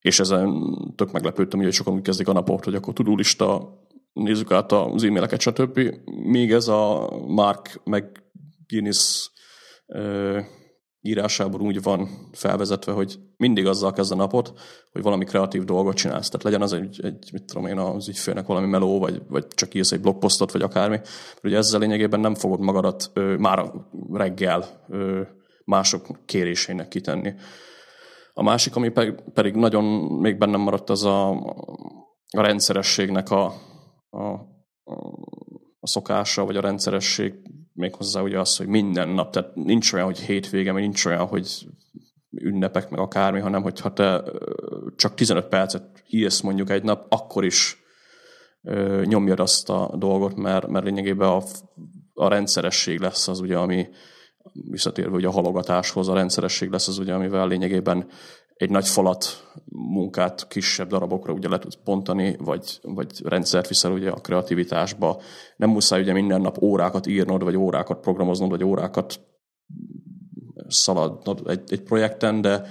és ezen tök meglepődtem, hogy sokan úgy kezdik a napot, hogy akkor tudulista, nézzük át az e-maileket, stb. Még ez a Mark meg Guinness írásában úgy van felvezetve, hogy mindig azzal kezd a napot, hogy valami kreatív dolgot csinálsz. Tehát legyen az egy, egy mit tudom én, az ügyfélnek valami meló, vagy, vagy csak írsz egy blogposztot, vagy akármi. Ugye ezzel lényegében nem fogod magadat ö, már reggel ö, mások kérésének kitenni. A másik, ami pedig nagyon még bennem maradt, az a, a rendszerességnek a, a, a szokása, vagy a rendszeresség méghozzá ugye az, hogy minden nap, tehát nincs olyan, hogy hétvége, vagy nincs olyan, hogy ünnepek, meg akármi, hanem hogyha te csak 15 percet írsz mondjuk egy nap, akkor is nyomjad azt a dolgot, mert, mert lényegében a, a rendszeresség lesz az ugye, ami, visszatérve ugye a halogatáshoz, a rendszeresség lesz az ugye, amivel lényegében egy nagy falat munkát kisebb darabokra ugye le tudsz bontani, vagy, vagy rendszert viszel ugye a kreativitásba. Nem muszáj ugye minden nap órákat írnod, vagy órákat programoznod, vagy órákat szaladnod egy, egy projekten, de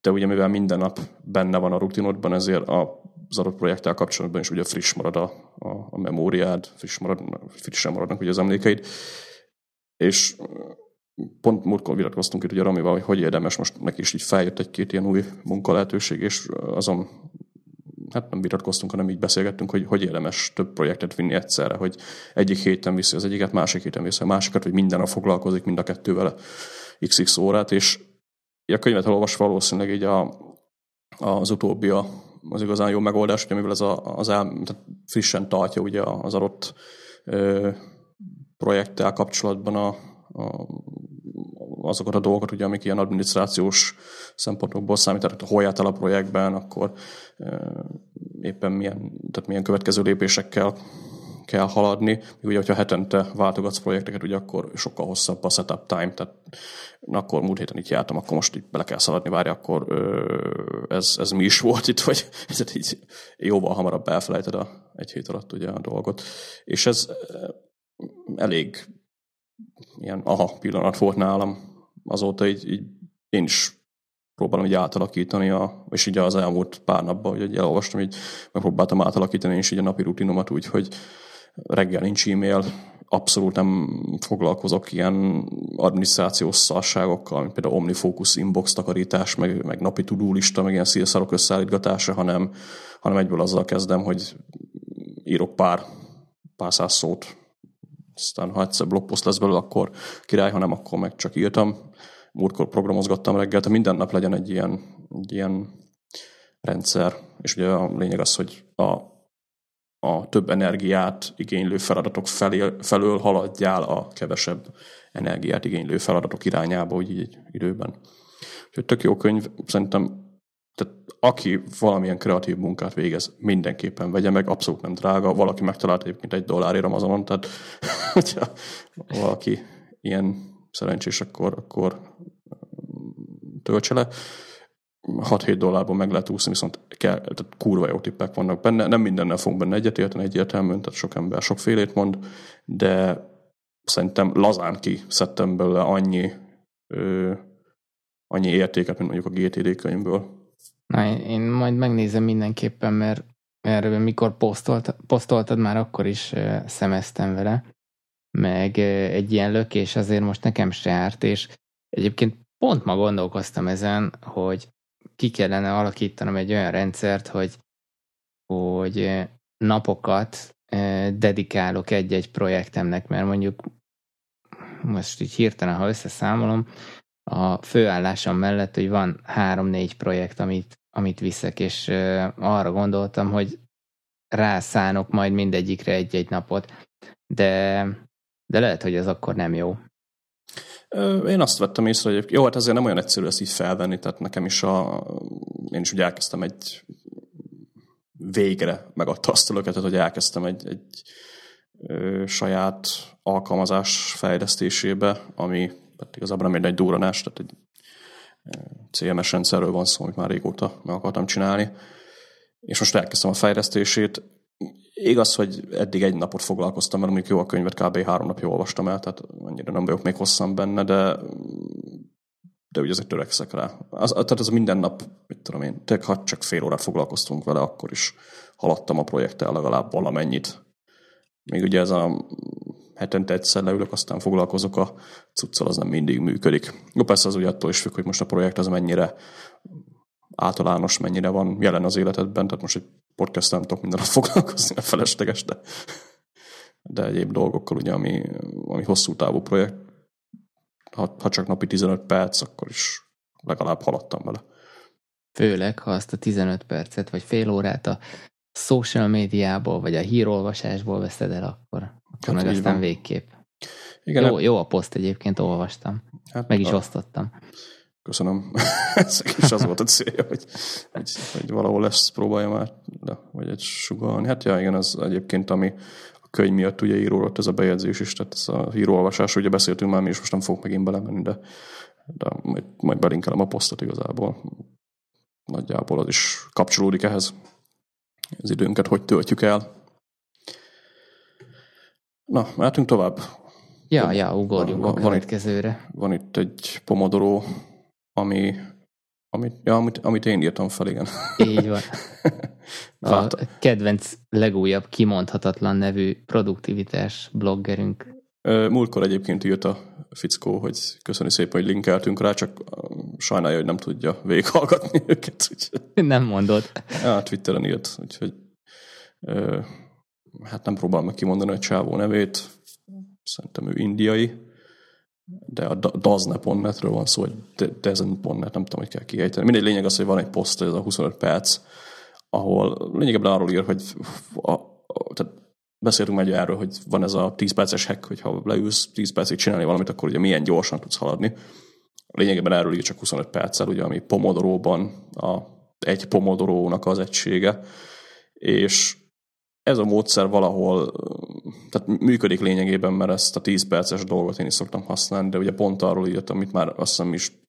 de ugye mivel minden nap benne van a rutinodban, ezért az adott projekttel kapcsolatban is ugye friss marad a, a, a memóriád, friss marad, frissen maradnak ugye az emlékeid. És pont múltkor vitatkoztunk itt ugye Ramival, hogy hogy érdemes, most neki is így feljött egy-két ilyen új munkalehetőség, és azon hát nem vitatkoztunk, hanem így beszélgettünk, hogy hogy érdemes több projektet vinni egyszerre, hogy egyik héten viszi az egyiket, másik héten viszi a másikat, vagy minden nap foglalkozik mind a kettővel xx órát, és a könyvet elolvasva valószínűleg így a, az utóbbi a, az igazán jó megoldás, ugye, mivel ez a, az el, tehát frissen tartja ugye az adott ö, projekttel kapcsolatban a, a, azokat a dolgokat, ugye, amik ilyen adminisztrációs szempontokból számítanak, hol el a projektben, akkor e, éppen milyen, tehát milyen következő lépésekkel kell haladni. Ugye, hogyha hetente váltogatsz projekteket, ugye akkor sokkal hosszabb a setup time, tehát na, akkor múlt héten itt jártam, akkor most itt bele kell szaladni, várj, akkor ö, ez, ez mi is volt itt, vagy [LAUGHS] ez így jóval hamarabb elfelejted a, egy hét alatt ugye a dolgot. És ez elég ilyen aha pillanat volt nálam. Azóta így, így én is próbálom így átalakítani, a, és így az elmúlt pár napban, hogy elolvastam, így megpróbáltam átalakítani és így a napi rutinomat úgy, hogy reggel nincs e-mail, abszolút nem foglalkozok ilyen adminisztrációs szarságokkal, mint például Omnifocus inbox takarítás, meg, meg napi tudulista, meg ilyen szírszarok összeállítgatása, hanem, hanem egyből azzal kezdem, hogy írok pár, pár száz szót, aztán ha egyszer blogpost lesz belőle, akkor király, ha nem, akkor meg csak írtam. Múltkor programozgattam reggel, tehát minden nap legyen egy ilyen, egy ilyen rendszer, és ugye a lényeg az, hogy a a több energiát igénylő feladatok felé, felől haladjál a kevesebb energiát igénylő feladatok irányába, úgy így időben. Úgyhogy tök jó könyv, szerintem tehát aki valamilyen kreatív munkát végez, mindenképpen vegye meg, abszolút nem drága. Valaki megtalálta egyébként egy dollárért Amazonon, tehát [LAUGHS] hogyha valaki ilyen szerencsés, akkor, akkor töltse le. 6-7 dollárból meg lehet úszni, viszont kell, tehát kurva jó tippek vannak benne. Nem mindennel fogunk benne egyetérteni egyértelműen, tehát sok ember sokfélét mond, de szerintem lazán ki szedtem belőle annyi, ö, annyi értéket, mint mondjuk a GTD könyvből. Na, én majd megnézem mindenképpen, mert, mert mikor posztolt, posztoltad, már akkor is szemeztem vele, meg egy ilyen lökés azért most nekem se árt, és egyébként pont ma gondolkoztam ezen, hogy ki kellene alakítanom egy olyan rendszert, hogy, hogy napokat dedikálok egy-egy projektemnek, mert mondjuk most így hirtelen, ha összeszámolom, a főállásom mellett, hogy van három-négy projekt, amit, amit viszek, és arra gondoltam, hogy rászánok majd mindegyikre egy-egy napot, de, de lehet, hogy ez akkor nem jó. Én azt vettem észre, hogy jó, hát azért nem olyan egyszerű ezt így felvenni, tehát nekem is a, én is ugye elkezdtem egy végre megadta azt a löketet, hogy elkezdtem egy, egy ö, saját alkalmazás fejlesztésébe, ami pedig igazából nem egy duranás, tehát egy CMS rendszerről van szó, amit már régóta meg akartam csinálni. És most elkezdtem a fejlesztését. Igaz, hogy eddig egy napot foglalkoztam, mert mondjuk jó a könyvet kb. három napja olvastam el, tehát annyira nem vagyok még hosszan benne, de de ugye azért törekszek rá. Az, tehát ez minden nap, mit tudom én, tényleg ha csak fél órát foglalkoztunk vele, akkor is haladtam a projekttel legalább valamennyit. Még ugye ez a hetente egyszer leülök, aztán foglalkozok a cuccal, az nem mindig működik. Jó, persze az ugye attól is függ, hogy most a projekt az mennyire általános, mennyire van jelen az életedben, tehát most egy podcast nem tudok minden nap foglalkozni, a felesleges, de, de egyéb dolgokkal, ugye, ami, ami hosszú távú projekt, ha, ha csak napi 15 perc, akkor is legalább haladtam vele. Főleg, ha azt a 15 percet, vagy fél órát a social médiából, vagy a hírolvasásból veszed el, akkor, hát meg aztán van. végképp. Igen, jó, hát... jó a poszt egyébként, olvastam. Hát, meg is a... osztottam. Köszönöm. [LAUGHS] Ez is az volt a célja, hogy, hogy, hogy valahol ezt próbálja már, de, vagy egy sugalni. Hát ja, igen, az egyébként, ami a könyv miatt ugye íródott ez a bejegyzés is, tehát ez a íróolvasás, ugye beszéltünk már mi, és most nem fogok megint belemenni, de, de majd, majd belinkelem a posztot igazából. Nagyjából az is kapcsolódik ehhez. Az időnket hogy töltjük el. Na, mehetünk tovább. Ja, ja, ugorjunk van, a következőre. Van itt egy pomodoro, ami amit, ja, amit, amit én írtam fel, igen. Így van. [LAUGHS] A kedvenc legújabb kimondhatatlan nevű produktivitás bloggerünk. Múltkor egyébként írt a fickó, hogy köszöni szépen, hogy linkeltünk rá, csak sajnálja, hogy nem tudja végighallgatni őket. Úgyhogy... Nem mondod. Ja, Twitteren írt, úgyhogy hát nem próbálom meg kimondani a csávó nevét. Szerintem ő indiai de a dazne.netről van szó, vagy dezen.net, nem tudom, hogy kell kiejteni. Mindegy lényeg az, hogy van egy poszt, ez a 25 perc, ahol lényegében arról ír, hogy a, a, tehát beszéltünk meg erről, hogy van ez a 10 perces hack, hogy ha leülsz 10 percig csinálni valamit, akkor ugye milyen gyorsan tudsz haladni. Lényegében erről ír csak 25 perccel, ugye, ami Pomodoróban a egy Pomodorónak az egysége, és ez a módszer valahol tehát működik lényegében, mert ezt a 10 perces dolgot én is szoktam használni, de ugye pont arról írtam, amit már azt hiszem is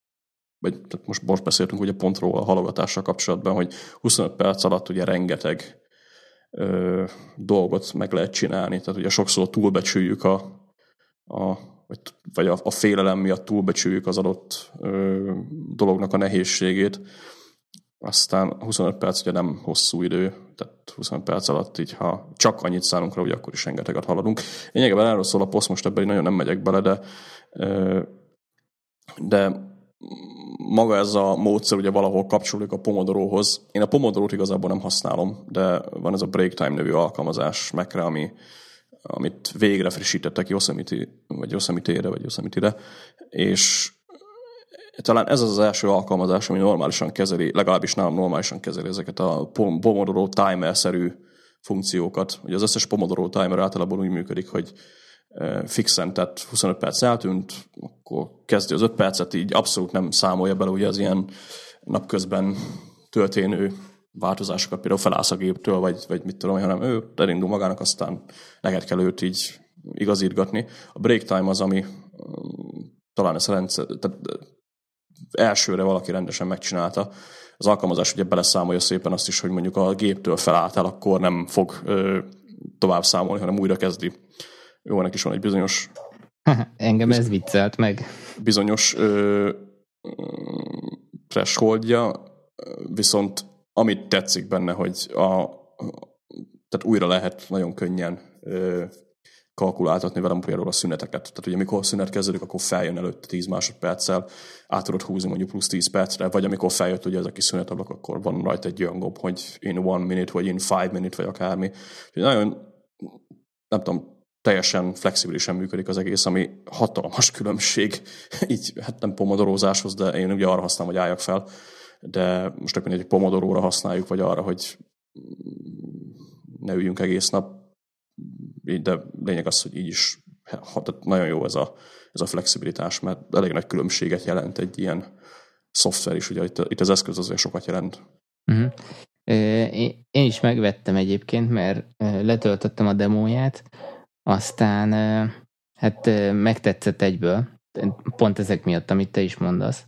vagy tehát most, most beszéltünk ugye pontról a halogatással kapcsolatban, hogy 25 perc alatt ugye rengeteg ö, dolgot meg lehet csinálni. Tehát ugye sokszor túlbecsüljük a, a vagy, vagy a, a félelem miatt túlbecsüljük az adott ö, dolognak a nehézségét aztán 25 perc ugye nem hosszú idő, tehát 25 perc alatt így, ha csak annyit szállunk rá, hogy akkor is rengeteget haladunk. Lényegében erről szól a poszt, most ebben nagyon nem megyek bele, de, de maga ez a módszer ugye valahol kapcsolódik a Pomodoróhoz. Én a Pomodorót igazából nem használom, de van ez a Break Time nevű alkalmazás mac ami, amit végre frissítettek Yosemite, vagy Yosemite-re, vagy Yosemite-re, és talán ez az első alkalmazás, ami normálisan kezeli, legalábbis nálam normálisan kezeli ezeket a Pomodoro timer-szerű funkciókat. Ugye az összes Pomodoro timer általában úgy működik, hogy e, fixen, tehát 25 perc eltűnt, akkor kezdi az 5 percet, így abszolút nem számolja bele ugye az ilyen napközben történő változásokat, például felállsz a géptől, vagy, vagy mit tudom, hanem ő elindul magának, aztán neked kell őt így igazítgatni. A break time az, ami talán ez rendszer, tehát elsőre valaki rendesen megcsinálta. Az alkalmazás ugye beleszámolja szépen azt is, hogy mondjuk a géptől felálltál, akkor nem fog ö, tovább számolni, hanem újra kezdi. Jó, ennek is van egy bizonyos... [LAUGHS] Engem ez viccelt meg. Bizonyos ö, thresholdja, viszont amit tetszik benne, hogy a, tehát újra lehet nagyon könnyen ö, kalkuláltatni velem például a szüneteket. Tehát ugye amikor a szünet kezdődik, akkor feljön előtte 10 másodperccel, át tudod húzni mondjuk plusz 10 percre, vagy amikor feljött ugye ez a kis szünetablak, akkor van rajta egy olyan gomb, hogy in one minute, vagy in five minute, vagy akármi. Úgyhogy nagyon, nem tudom, teljesen flexibilisen működik az egész, ami hatalmas különbség, [LAUGHS] így hát nem pomodorózáshoz, de én ugye arra használom, hogy álljak fel, de most mindegy, hogy pomodoróra használjuk, vagy arra, hogy ne üljünk egész nap, de lényeg az, hogy így is nagyon jó ez a, ez a flexibilitás, mert elég nagy különbséget jelent egy ilyen szoftver is, ugye itt, itt az eszköz azért sokat jelent. Uh-huh. Én is megvettem egyébként, mert letöltöttem a demóját, aztán hát megtetszett egyből, pont ezek miatt, amit te is mondasz.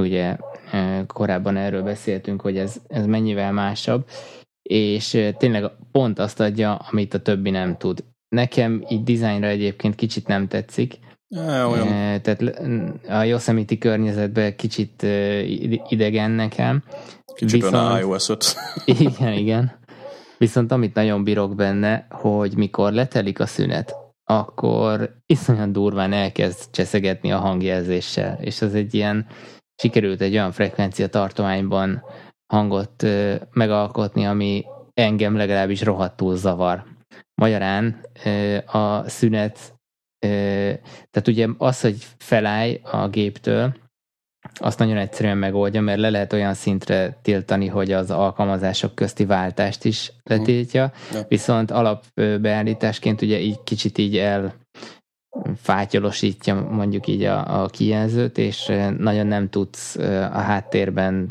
Ugye korábban erről beszéltünk, hogy ez, ez mennyivel másabb, és tényleg pont azt adja, amit a többi nem tud. Nekem így dizájnra egyébként kicsit nem tetszik, olyan. Tehát a Yosemite környezetben kicsit idegen nekem. Kicsit Viszont, iOS 5. [LAUGHS] igen, igen. Viszont amit nagyon bírok benne, hogy mikor letelik a szünet, akkor iszonyat durván elkezd cseszegetni a hangjelzéssel, és az egy ilyen, sikerült egy olyan frekvencia tartományban hangot megalkotni, ami engem legalábbis rohadtul zavar. Magyarán a szünet, tehát ugye az, hogy felállj a géptől, azt nagyon egyszerűen megoldja, mert le lehet olyan szintre tiltani, hogy az alkalmazások közti váltást is letiltja, ja. viszont alapbeállításként ugye így kicsit így el fátyolosítja mondjuk így a, a kijelzőt, és nagyon nem tudsz a háttérben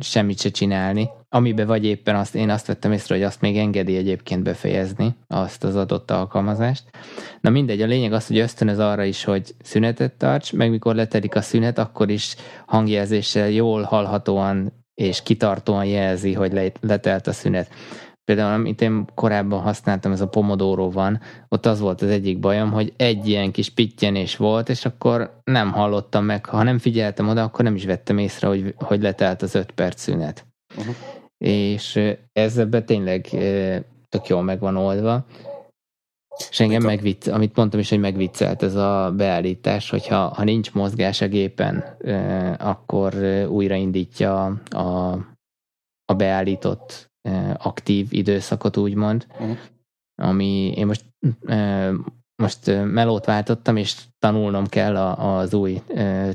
semmit se csinálni. amiben vagy éppen azt, én azt vettem észre, hogy azt még engedi egyébként befejezni, azt az adott alkalmazást. Na mindegy, a lényeg az, hogy ösztönöz arra is, hogy szünetet tarts, meg mikor letelik a szünet, akkor is hangjelzéssel jól hallhatóan és kitartóan jelzi, hogy letelt a szünet. Például, amit én korábban használtam, ez a Pomodoro van, ott az volt az egyik bajom, hogy egy ilyen kis pittyenés volt, és akkor nem hallottam meg, ha nem figyeltem oda, akkor nem is vettem észre, hogy, hogy letelt az öt perc szünet. Uh-huh. És ez ebben tényleg tök jól meg van oldva. És engem megvicc, amit mondtam is, hogy megviccelt ez a beállítás, hogyha ha nincs mozgás a gépen, akkor újraindítja a, a beállított aktív időszakot, úgymond, uh-huh. ami én most most melót váltottam, és tanulnom kell az új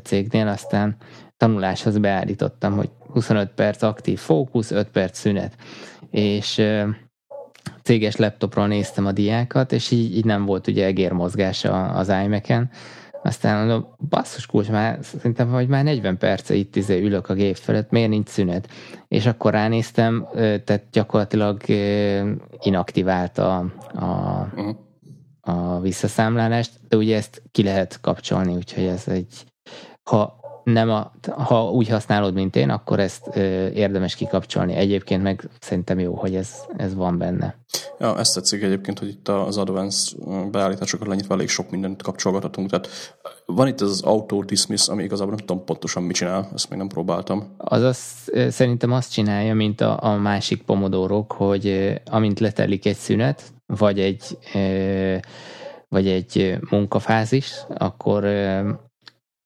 cégnél, aztán tanuláshoz beállítottam, hogy 25 perc aktív fókusz, 5 perc szünet. És céges laptopról néztem a diákat, és így, így nem volt ugye egérmozgás az iMac-en. Aztán mondom, basszus kulcs, már szerintem, hogy már 40 perce itt izé ülök a gép felett, miért nincs szünet? És akkor ránéztem, tehát gyakorlatilag inaktiválta a, a, uh-huh. a visszaszámlálást, de ugye ezt ki lehet kapcsolni, úgyhogy ez egy, ha nem a, ha úgy használod, mint én, akkor ezt ö, érdemes kikapcsolni. Egyébként meg szerintem jó, hogy ez, ez van benne. Ja, ezt tetszik egyébként, hogy itt az Advanced beállításokat lenyitva elég sok mindent kapcsolgathatunk. Tehát van itt ez az Auto Dismiss, ami igazából nem tudom pontosan mit csinál, ezt még nem próbáltam. Azaz szerintem azt csinálja, mint a, a másik pomodorok, hogy amint letelik egy szünet, vagy egy vagy egy munkafázis, akkor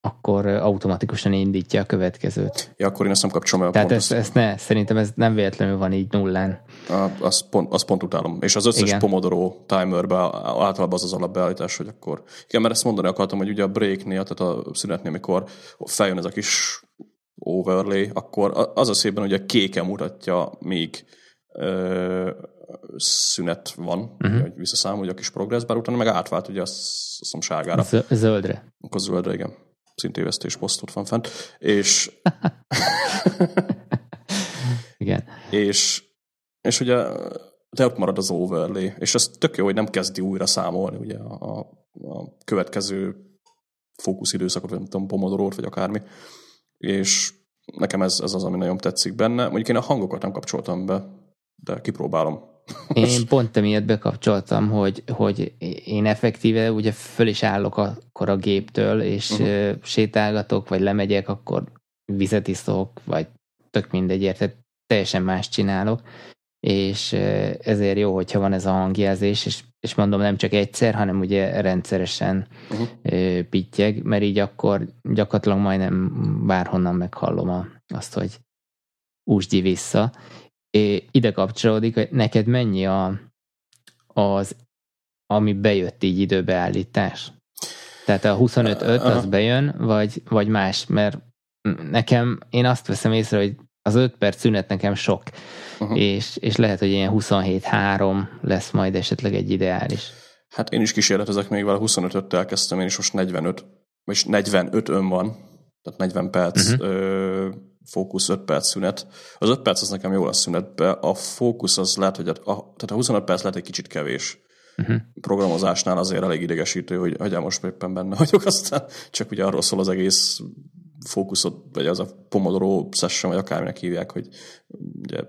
akkor automatikusan indítja a következőt. Ja, akkor én ezt nem kapcsolom el. Tehát ezt, ezt ne, szerintem ez nem véletlenül van így nullán. Azt pont, azt pont utálom. És az összes igen. Pomodoro timerbe általában az az alapbeállítás, hogy akkor... Igen, mert ezt mondani akartam, hogy ugye a breaknél, tehát a szünetnél, amikor feljön ez a kis overlay, akkor az a szépen ugye kéken mutatja, még ö, szünet van, uh-huh. hogy visszaszámol, hogy a kis progress, bár utána meg átvált ugye mondom, sárgára. Zöldre. Akkor zöldre, igen szintévesztés posztot van fent, és [LAUGHS] igen. És, és ugye de ott marad az overlay, és ez tök jó, hogy nem kezdi újra számolni ugye a, a következő fókuszidőszakot, vagy nem tudom, pomodorót, vagy akármi. És nekem ez, ez az, ami nagyon tetszik benne. Mondjuk én a hangokat nem kapcsoltam be, de kipróbálom. Én pont emiatt bekapcsoltam, hogy, hogy én effektíve ugye föl is állok akkor a géptől, és uh-huh. sétálgatok, vagy lemegyek, akkor vizet iszok, vagy tök mindegy, érted? Teljesen más csinálok, és ezért jó, hogyha van ez a hangjelzés, és, és mondom nem csak egyszer, hanem ugye rendszeresen uh-huh. pittyeg, mert így akkor gyakorlatilag majdnem bárhonnan meghallom a, azt, hogy úsgyi vissza, ide kapcsolódik, hogy neked mennyi a, az, ami bejött így időbeállítás? Tehát a 25-5 az bejön, vagy, vagy más, mert nekem, én azt veszem észre, hogy az 5 perc szünet nekem sok, uh-huh. és, és lehet, hogy ilyen 27-3 lesz majd esetleg egy ideális. Hát én is kísérletezek még vele, 25-öt elkezdtem, én is most 45, vagy 45 ön van, tehát 40 perc uh-huh. ö, fókusz 5 perc szünet. Az 5 perc az nekem jó lesz szünetbe, a fókusz az lehet, hogy a, a, tehát a 25 perc lehet egy kicsit kevés. Uh-huh. Programozásnál azért elég idegesítő, hogy, hogy most éppen benne vagyok, [LAUGHS] aztán csak ugye arról szól az egész fókuszot, vagy az a Pomodoro session, vagy akárminek hívják, hogy ugye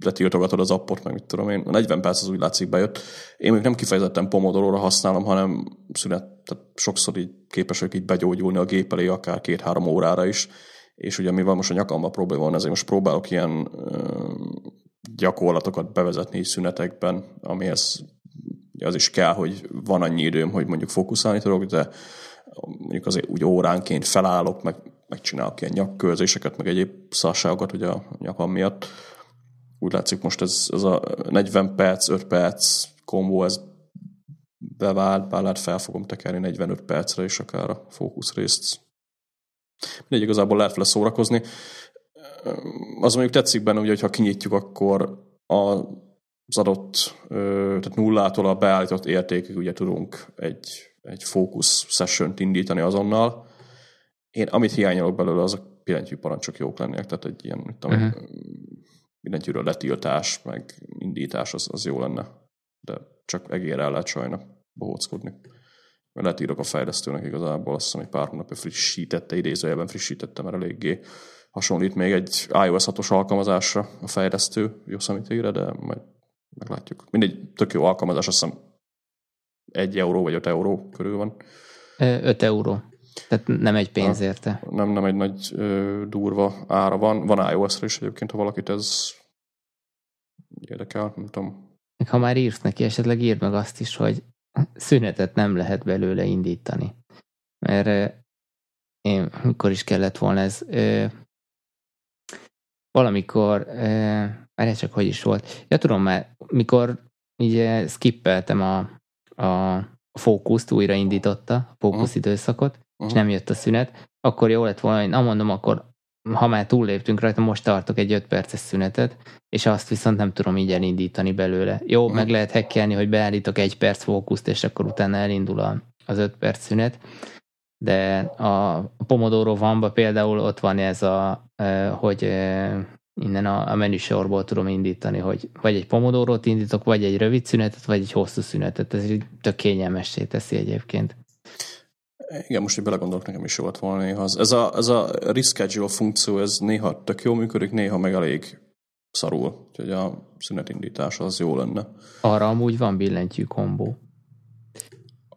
letiltogatod az appot, meg mit tudom én. A 40 perc az úgy látszik bejött. Én még nem kifejezetten Pomodoro-ra használom, hanem szünet, tehát sokszor így képes vagyok így begyógyulni a gép elé, akár két-három órára is, és ugye mivel most a nyakamban probléma van, ezért most próbálok ilyen gyakorlatokat bevezetni szünetekben, amihez az is kell, hogy van annyi időm, hogy mondjuk fókuszálni tudok, de mondjuk azért úgy óránként felállok, meg megcsinálok ilyen nyakkörzéseket, meg egyéb szarságokat ugye a nyakam miatt. Úgy látszik most ez, ez a 40 perc, 5 perc kombó, ez bevált, bár lehet fel fogom tekerni 45 percre is akár a fókuszrészt Mindegy, igazából lehet vele szórakozni. Az mondjuk tetszik benne, hogy ha kinyitjuk, akkor az adott, tehát nullától a beállított értékig ugye tudunk egy, egy fókusz session indítani azonnal. Én amit hiányolok belőle, az a pillanatnyi parancsok jók lennének, tehát egy ilyen, mit tudom, uh-huh. letiltás, meg indítás, az, az jó lenne. De csak egérrel lehet sajna bohóckodni. Mert letírok a fejlesztőnek igazából, azt hiszem, hogy pár hónapja frissítette, idézőjelben frissítette, mert eléggé hasonlít még egy iOS 6-os alkalmazásra a fejlesztő Yosemite-re, de majd meglátjuk. Mindegy, tök jó alkalmazás, azt hiszem egy euró vagy öt euró körül van. 5 euró. Tehát nem egy pénz érte. Nem, nem egy nagy ö, durva ára van. Van iOS-ra is egyébként, ha valakit ez érdekel, nem tudom. Ha már írsz neki, esetleg írd meg azt is, hogy szünetet nem lehet belőle indítani. Mert én mikor is kellett volna ez ö, valamikor, már csak hogy is volt. Ja, tudom már, mikor ugye skippeltem a, a, a fókuszt, újraindította a fókusz uh-huh. időszakot, uh-huh. és nem jött a szünet, akkor jó lett volna, hogy na mondom, akkor ha már túlléptünk rajta, most tartok egy 5 perces szünetet, és azt viszont nem tudom így elindítani belőle. Jó, meg lehet hekkelni, hogy beállítok egy perc fókuszt, és akkor utána elindul a, az 5 perc szünet, de a Pomodoro vanba például ott van ez a, hogy innen a, a menüsorból tudom indítani, hogy vagy egy Pomodoro-t indítok, vagy egy rövid szünetet, vagy egy hosszú szünetet. Ez így tök kényelmessé teszi egyébként. Igen, most, hogy belegondolok, nekem is volt volna néha. Ez a, ez a reschedule funkció, ez néha tök jó működik, néha meg elég szarul. Úgyhogy a szünetindítás az jó lenne. Arra amúgy van billentyű kombó.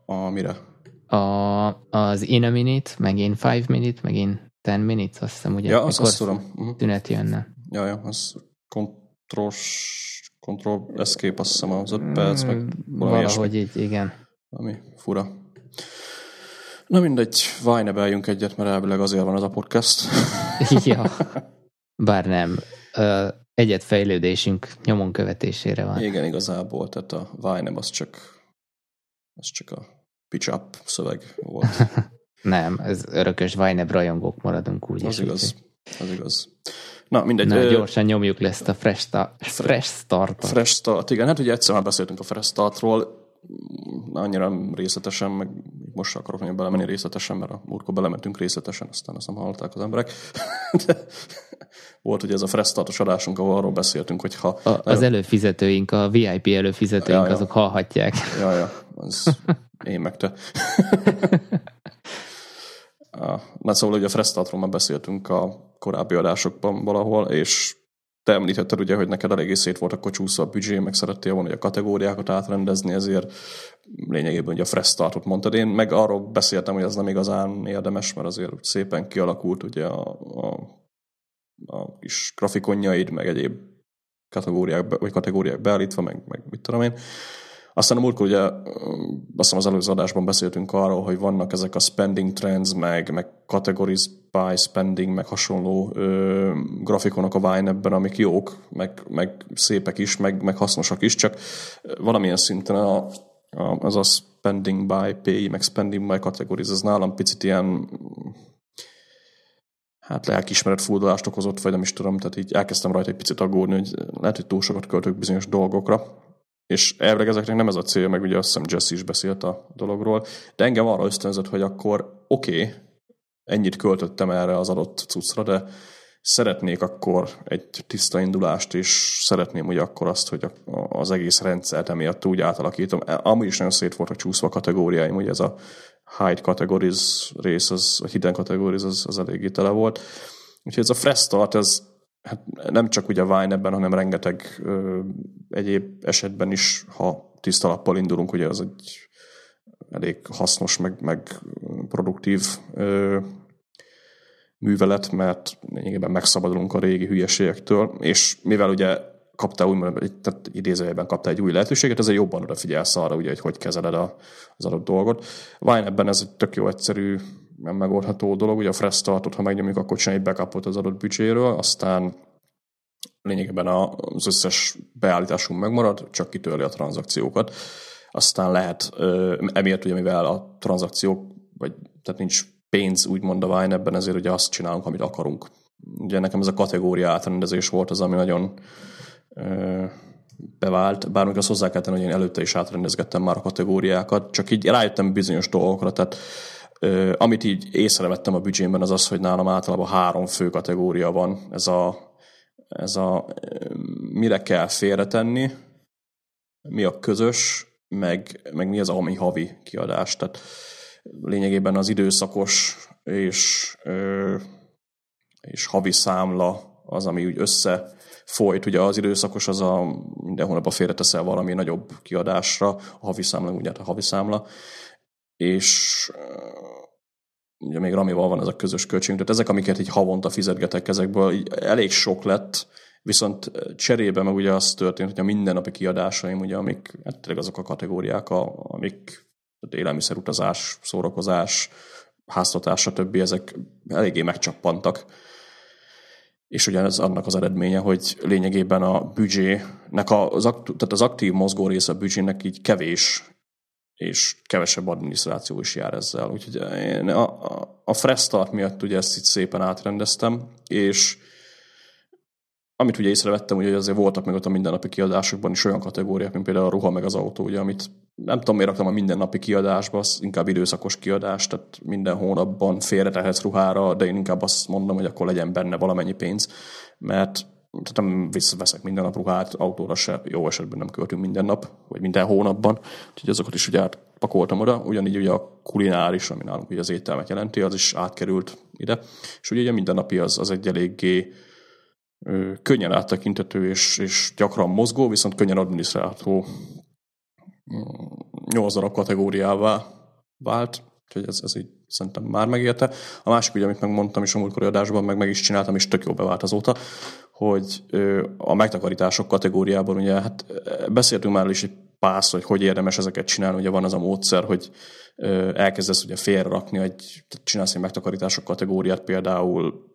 A mire? a, az in a minute, meg in five minute, meg in ten minutes, azt hiszem, ugye? Ja, azt, azt tudom. Uh-huh. Tünet jönne. Ja, ja, az control, control escape, azt hiszem az öt perc, meg Valahogy így, igen. Ami fura. Na mindegy, vájnebeljünk egyet, mert elvileg azért van az a podcast. [LAUGHS] ja, bár nem. Egyet fejlődésünk nyomon követésére van. Igen, igazából, tehát a Vine az csak, az csak a pitch up szöveg volt. [LAUGHS] Nem, ez örökös Vajneb rajongók maradunk úgy. Az igaz, az igaz. Na, mindegy. Na, gyorsan nyomjuk le ezt a fresh, sta- fresh start Fresh start, igen. Hát ugye egyszer már beszéltünk a fresh startról, annyira részletesen, meg most akarok nagyon belemenni részletesen, mert a múltkor belementünk részletesen, aztán azt nem hallották az emberek. [LAUGHS] De volt ugye ez a fresh startos adásunk, ahol arról beszéltünk, hogy ha... A, az előfizetőink, a VIP előfizetőink, ja, ja. azok hallhatják. [LAUGHS] Ja, ja, az én meg te. [LAUGHS] Na szóval ugye a Frestatról már beszéltünk a korábbi adásokban valahol, és te említetted ugye, hogy neked eléggé szét volt akkor csúszva a büdzsé, meg szerettél volna hogy a kategóriákat átrendezni, ezért lényegében ugye a fresh startot mondtad. Én meg arról beszéltem, hogy ez nem igazán érdemes, mert azért szépen kialakult ugye a, a, a kis grafikonjaid, meg egyéb kategóriák, vagy kategóriák beállítva, meg, meg mit tudom én. Aztán a múltkor ugye, azt hiszem az előző adásban beszéltünk arról, hogy vannak ezek a spending trends, meg, meg categories by spending, meg hasonló ö, grafikonok a Vine ebben, amik jók, meg, meg szépek is, meg, meg hasznosak is, csak valamilyen szinten a, a, az a spending by pay, meg spending by categories, ez nálam picit ilyen hát lelkismeret furdalást okozott, vagy nem is tudom, tehát így elkezdtem rajta egy picit aggódni, hogy lehet, hogy túl sokat költök bizonyos dolgokra, és elvileg ezeknek nem ez a cél, meg ugye azt hiszem Jesse is beszélt a dologról, de engem arra ösztönzött, hogy akkor oké, okay, ennyit költöttem erre az adott cuccra, de szeretnék akkor egy tiszta indulást, és szeretném hogy akkor azt, hogy az egész rendszert emiatt úgy átalakítom. Amúgy is nagyon szét voltak csúszva a kategóriáim, ugye ez a hide categories rész, az, a hidden categories az, az eléggé tele volt. Úgyhogy ez a fresh start, ez hát nem csak ugye Vine ebben, hanem rengeteg ö, egyéb esetben is, ha tiszta lappal indulunk, ugye az egy elég hasznos, meg, meg produktív ö, művelet, mert lényegében megszabadulunk a régi hülyeségektől, és mivel ugye kaptál úgymond, tehát idézőjelben kaptál egy új lehetőséget, ezzel jobban odafigyelsz arra, ugye, hogy hogy kezeled a, az adott dolgot. Vine ebben ez egy tök jó egyszerű nem megoldható dolog. Ugye a fresh startot, ha megnyomjuk, akkor csinálj egy backupot az adott büdzséről, aztán lényegében az összes beállításunk megmarad, csak kitörli a tranzakciókat. Aztán lehet, emiatt ugye mivel a tranzakciók, vagy tehát nincs pénz úgymond a Vine ebben, ezért ugye azt csinálunk, amit akarunk. Ugye nekem ez a kategória átrendezés volt az, ami nagyon bevált, bár még azt hozzá kell tenni, hogy én előtte is átrendezgettem már a kategóriákat, csak így rájöttem bizonyos dolgokra, tehát amit így észrevettem a büdzsémben az az, hogy nálam általában három fő kategória van. Ez a ez a mire kell félretenni, mi a közös, meg, meg mi az, ami havi kiadás. Tehát lényegében az időszakos és, és havi számla az, ami úgy összefolyt. Ugye az időszakos az a minden hónapban félreteszel valami nagyobb kiadásra, a havi számla, ugye a havi számla, és ugye még Ramival van ez a közös költségünk, tehát ezek, amiket így havonta fizetgetek ezekből, így elég sok lett, viszont cserébe meg ugye az történt, hogy a mindennapi kiadásaim, ugye, amik hát tényleg azok a kategóriák, amik élelmiszerutazás, szórakozás, háztatás, stb. ezek eléggé megcsappantak. És ugye ez annak az eredménye, hogy lényegében a büdzsének, az, tehát az aktív mozgó része a büdzsének így kevés és kevesebb adminisztráció is jár ezzel. Úgyhogy én a, a, a fresh miatt ugye ezt itt szépen átrendeztem, és amit ugye észrevettem, ugye, hogy azért voltak meg ott a mindennapi kiadásokban is olyan kategóriák, mint például a ruha meg az autó, ugye, amit nem tudom, miért raktam a mindennapi kiadásba, az inkább időszakos kiadás, tehát minden hónapban félretehetsz ruhára, de én inkább azt mondom, hogy akkor legyen benne valamennyi pénz, mert tehát nem veszek minden nap ruhát, autóra se, jó esetben nem költünk minden nap, vagy minden hónapban, úgyhogy azokat is ugye átpakoltam oda, ugyanígy ugye a kulináris, ami nálunk ugye az ételmet jelenti, az is átkerült ide, és ugye, ugye mindennapi az, az egy eléggé ö, könnyen áttekintető és, és gyakran mozgó, viszont könnyen adminisztrálható nyolc darab kategóriává vált, úgyhogy ez, ez így szerintem már megérte. A másik, ugye, amit megmondtam is a múltkori adásban, meg meg is csináltam, és tök jó bevált azóta, hogy a megtakarítások kategóriában ugye hát beszéltünk már is egy pász, hogy hogy érdemes ezeket csinálni, ugye van az a módszer, hogy elkezdesz ugye félrerakni, egy, csinálsz egy megtakarítások kategóriát, például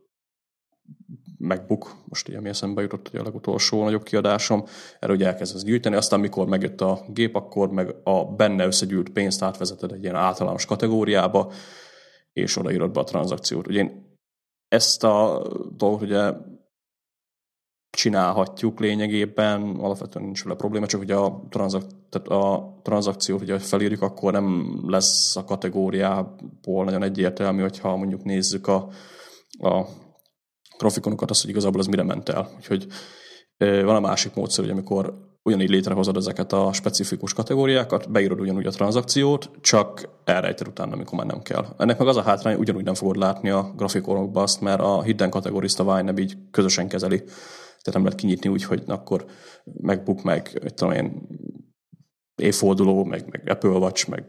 MacBook, most ugye mi eszembe jutott, hogy a legutolsó nagyobb kiadásom, erről ugye elkezdesz gyűjteni, aztán mikor megjött a gép, akkor meg a benne összegyűlt pénzt átvezeted egy ilyen általános kategóriába, és odaírod be a tranzakciót. Ugye én ezt a dolgot ugye csinálhatjuk lényegében, alapvetően nincs vele probléma, csak ugye a, transzak, tehát a tranzakciót ugye felírjuk, akkor nem lesz a kategóriából nagyon egyértelmű, hogyha mondjuk nézzük a, a grafikonokat, azt, hogy igazából az mire ment el. Úgyhogy van a másik módszer, hogy amikor ugyanígy létrehozod ezeket a specifikus kategóriákat, beírod ugyanúgy a tranzakciót, csak elrejted utána, amikor már nem kell. Ennek meg az a hátrány, ugyanúgy nem fogod látni a grafikonokba azt, mert a hidden kategorista Wine így közösen kezeli. Tehát nem lehet kinyitni úgy, hogy akkor megbuk meg, mit tudom én, évforduló, meg, meg Apple Watch, meg,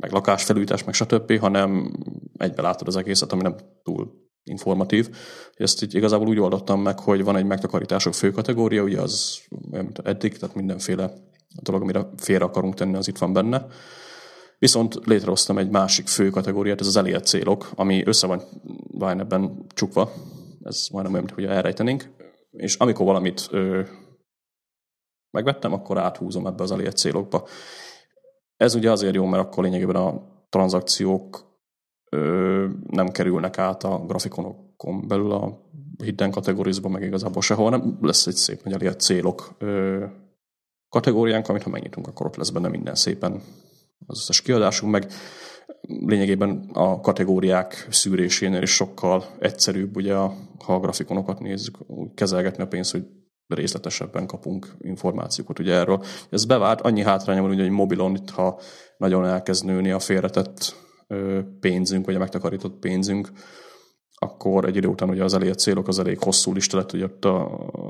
meg lakásfelújítás, meg stb., hanem egybe látod az egészet, ami nem túl informatív. Ezt így igazából úgy oldottam meg, hogy van egy megtakarítások fő kategória, ugye az mint eddig, tehát mindenféle dolog, amire félre akarunk tenni, az itt van benne. Viszont létrehoztam egy másik fő kategóriát, ez az elért célok, ami össze van Vine ebben csukva, ez majdnem olyan, hogy elrejtenénk, és amikor valamit ö, megvettem, akkor áthúzom ebbe az elért célokba. Ez ugye azért jó, mert akkor lényegében a tranzakciók nem kerülnek át a grafikonokon belül a hidden kategorizba, meg igazából sehol, nem lesz egy szép nagy elért célok ö, kategóriánk, amit ha megnyitunk, akkor ott lesz benne minden szépen az összes kiadásunk, meg lényegében a kategóriák szűrésénél is sokkal egyszerűbb, ugye, ha a grafikonokat nézzük, kezelgetni a pénzt, hogy részletesebben kapunk információkat ugye erről. Ez bevált, annyi hátránya van, ugye, hogy mobilon itt, ha nagyon elkezd nőni a félretett pénzünk, vagy a megtakarított pénzünk, akkor egy idő után ugye az elért célok az elég hosszú lista lett, hogy ott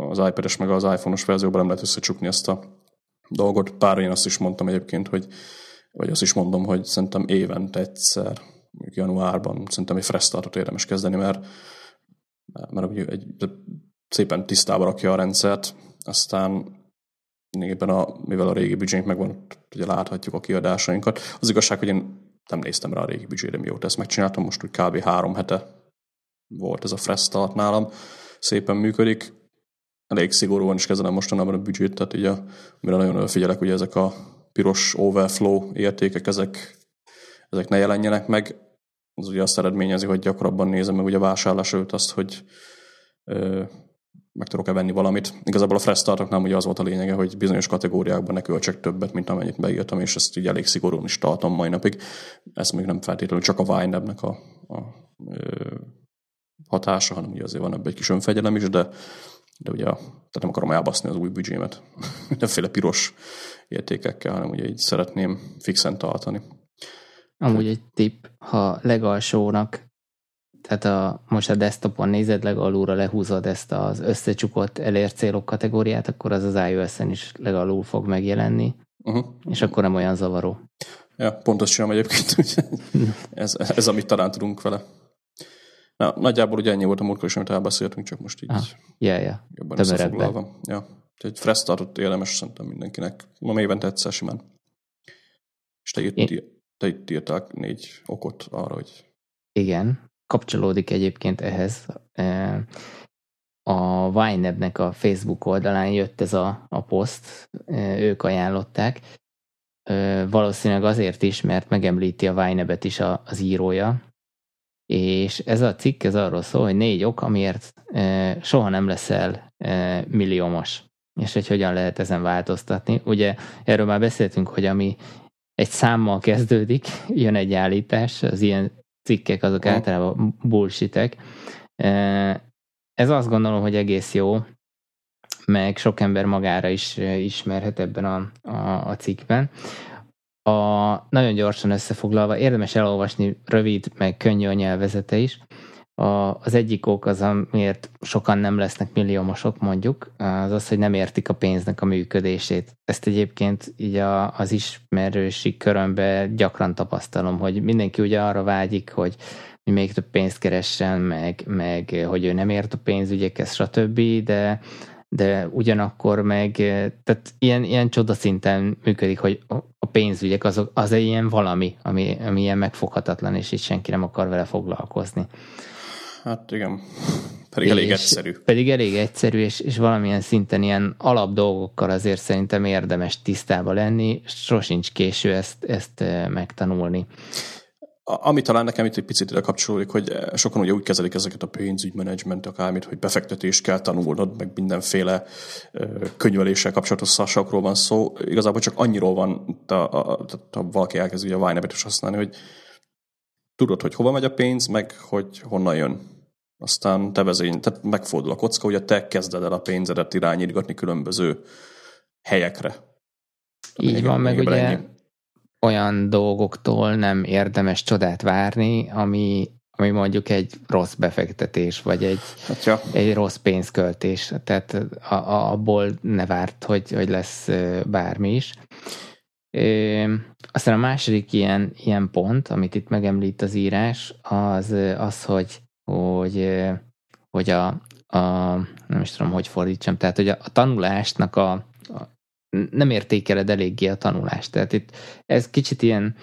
az iPad-es meg az iPhone-os verzióban nem lehet összecsukni ezt a dolgot. Pár én azt is mondtam egyébként, hogy vagy azt is mondom, hogy szerintem évente egyszer, januárban szerintem egy fresh startot érdemes kezdeni, mert, mert ugye egy, szépen tisztába rakja a rendszert, aztán éppen a, mivel a régi büdzsénk megvan, ugye láthatjuk a kiadásainkat. Az igazság, hogy én nem néztem rá a régi büdzsére, mióta ezt megcsináltam, most úgy kb. három hete volt ez a fresh start nálam, szépen működik. Elég szigorúan is kezelem mostanában a büdzsét, tehát ugye, amire nagyon figyelek, hogy ezek a piros overflow értékek, ezek, ezek ne jelenjenek meg. Az ugye azt eredményezi, hogy gyakrabban nézem meg ugye vásárlás előtt azt, hogy meg tudok-e venni valamit. Igazából a fresh startoknál ugye az volt a lényege, hogy bizonyos kategóriákban ne költsek többet, mint amennyit beírtam, és ezt így elég szigorúan is tartom mai napig. Ez még nem feltétlenül csak a Wine a, a ö, hatása, hanem ugye azért van ebben egy kis önfegyelem is, de de ugye tehát nem akarom elbaszni az új büdzsémet [LAUGHS] mindenféle piros értékekkel, hanem ugye így szeretném fixen tartani. Amúgy egy tipp, ha legalsónak, tehát a, most a desktopon nézed, legalulra lehúzod ezt az összecsukott elért célok kategóriát, akkor az az iOS-en is legalul fog megjelenni, uh-huh. és akkor nem olyan zavaró. Ja, pont azt csinálom egyébként, [LAUGHS] ez, ez, amit talán tudunk vele. Na, nagyjából ugye ennyi volt a múltkor is, amit elbeszéltünk, csak most így ah, yeah, yeah. jobban összefoglalva. Ja. Egy fresh startot érdemes szerintem mindenkinek. Ma évente egyszer simán. És te, írt, Én... te itt írtál négy okot arra, hogy... Igen, kapcsolódik egyébként ehhez. E, a Winebnek a Facebook oldalán jött ez a, a poszt, e, ők ajánlották. E, valószínűleg azért is, mert megemlíti a Winebet is az írója, és ez a cikk ez arról szól, hogy négy ok, amiért soha nem leszel milliómos, és hogy hogyan lehet ezen változtatni. Ugye erről már beszéltünk, hogy ami egy számmal kezdődik, jön egy állítás, az ilyen cikkek azok általában bullshitek. Ez azt gondolom, hogy egész jó, meg sok ember magára is ismerhet ebben a, a, a cikkben. A, nagyon gyorsan összefoglalva, érdemes elolvasni rövid, meg könnyű a nyelvezete is. A, az egyik ok az, amiért sokan nem lesznek milliómosok, mondjuk, az az, hogy nem értik a pénznek a működését. Ezt egyébként így a, az ismerősi körömben gyakran tapasztalom, hogy mindenki ugye arra vágyik, hogy még több pénzt keressen, meg, meg hogy ő nem ért a pénzügyekhez, stb., de de ugyanakkor meg, tehát ilyen, ilyen csodaszinten működik, hogy a pénzügyek azok, az egy ilyen valami, ami, ami ilyen megfoghatatlan, és itt senki nem akar vele foglalkozni. Hát igen, pedig elég és egyszerű. Pedig elég egyszerű, és, és valamilyen szinten ilyen alap dolgokkal azért szerintem érdemes tisztába lenni, sosincs késő ezt, ezt megtanulni. Ami talán nekem itt egy picit ide kapcsolódik, hogy sokan ugye úgy kezelik ezeket a pénzügymenedzsment, akármit, hogy befektetést kell tanulnod, meg mindenféle könyveléssel kapcsolatos szásakról van szó. Igazából csak annyiról van, ha valaki elkezdi a Vine is használni, hogy tudod, hogy hova megy a pénz, meg hogy honnan jön. Aztán te vezény, tehát megfordul a kocka, hogy te kezded el a pénzedet irányítgatni különböző helyekre. Így van, meg ugye ennyi olyan dolgoktól nem érdemes csodát várni, ami, ami mondjuk egy rossz befektetés, vagy egy, hát ja. egy rossz pénzköltés. Tehát a, a, abból ne várt, hogy, hogy lesz bármi is. Ö, aztán a második ilyen, ilyen pont, amit itt megemlít az írás, az az, hogy, hogy, hogy a, a nem is tudom, hogy fordítsam, tehát hogy a, a tanulásnak a, nem értékeled eléggé a tanulást. Tehát itt ez kicsit ilyen,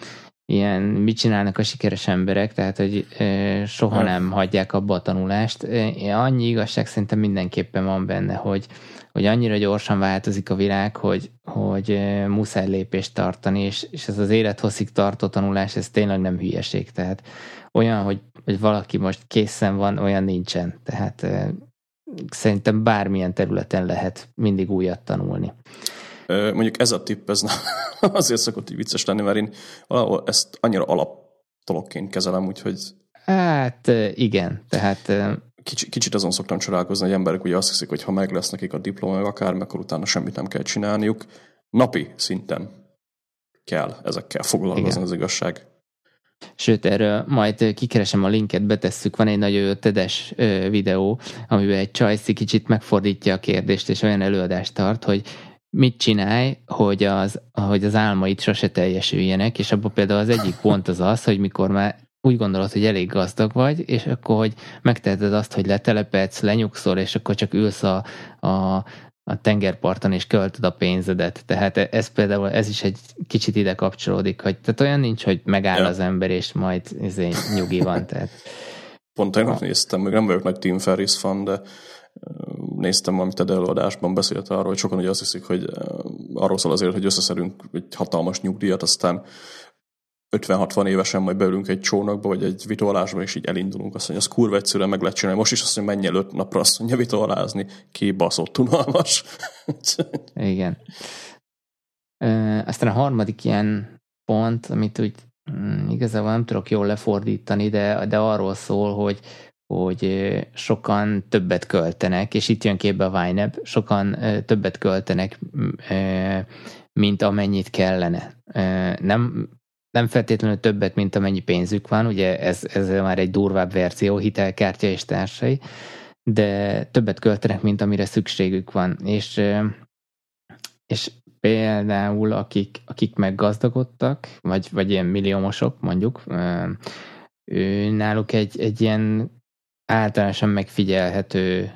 ilyen mit csinálnak a sikeres emberek, tehát hogy soha hát. nem hagyják abba a tanulást. Annyi igazság szerintem mindenképpen van benne, hogy, hogy annyira gyorsan változik a világ, hogy, hogy muszáj lépést tartani, és, és ez az élethosszig tartó tanulás, ez tényleg nem hülyeség. Tehát olyan, hogy, hogy valaki most készen van, olyan nincsen. Tehát szerintem bármilyen területen lehet mindig újat tanulni. Mondjuk ez a tipp, ez [LAUGHS] azért szokott így vicces lenni, mert én valahol ezt annyira alaptolokként kezelem, úgyhogy... Hát igen, tehát... Kicsit, kicsit azon szoktam csodálkozni, hogy emberek ugye azt hiszik, hogy ha meg lesz nekik a diploma, meg akár, akkor utána semmit nem kell csinálniuk. Napi szinten kell ezekkel foglalkozni az igazság. Sőt, erről majd kikeresem a linket, betesszük, van egy nagyon tedes videó, amiben egy csajszi kicsit megfordítja a kérdést, és olyan előadást tart, hogy mit csinálj, hogy az, hogy az álmaid sose teljesüljenek, és abban például az egyik pont az az, hogy mikor már úgy gondolod, hogy elég gazdag vagy, és akkor, hogy megteheted azt, hogy letelepedsz, lenyugszol, és akkor csak ülsz a, a, a tengerparton, és költöd a pénzedet. Tehát ez például, ez is egy kicsit ide kapcsolódik, hogy tehát olyan nincs, hogy megáll ja. az ember, és majd izé, nyugi van. Tehát. Pont tegnap néztem, meg nem vagyok nagy Tim Ferris fan, de néztem, amit a előadásban beszélt arról, hogy sokan ugye azt hiszik, hogy arról szól azért, hogy összeszedünk egy hatalmas nyugdíjat, aztán 50-60 évesen majd beülünk egy csónakba, vagy egy vitorlásba, és így elindulunk. Azt mondja, az kurva egyszerűen meg lehet csinálni. Most is azt mondja, menj el öt napra, azt mondja, vitorlázni. Kibaszott unalmas. [LAUGHS] Igen. Aztán a harmadik ilyen pont, amit úgy mm, igazából nem tudok jól lefordítani, de, de arról szól, hogy, hogy sokan többet költenek, és itt jön képbe a YNAB, sokan többet költenek, mint amennyit kellene. Nem, nem feltétlenül többet, mint amennyi pénzük van, ugye ez, ez már egy durvább verzió, hitelkártya és társai, de többet költenek, mint amire szükségük van. És, és például akik, akik meggazdagodtak, vagy, vagy ilyen milliómosok mondjuk, ő, náluk egy, egy ilyen általánosan megfigyelhető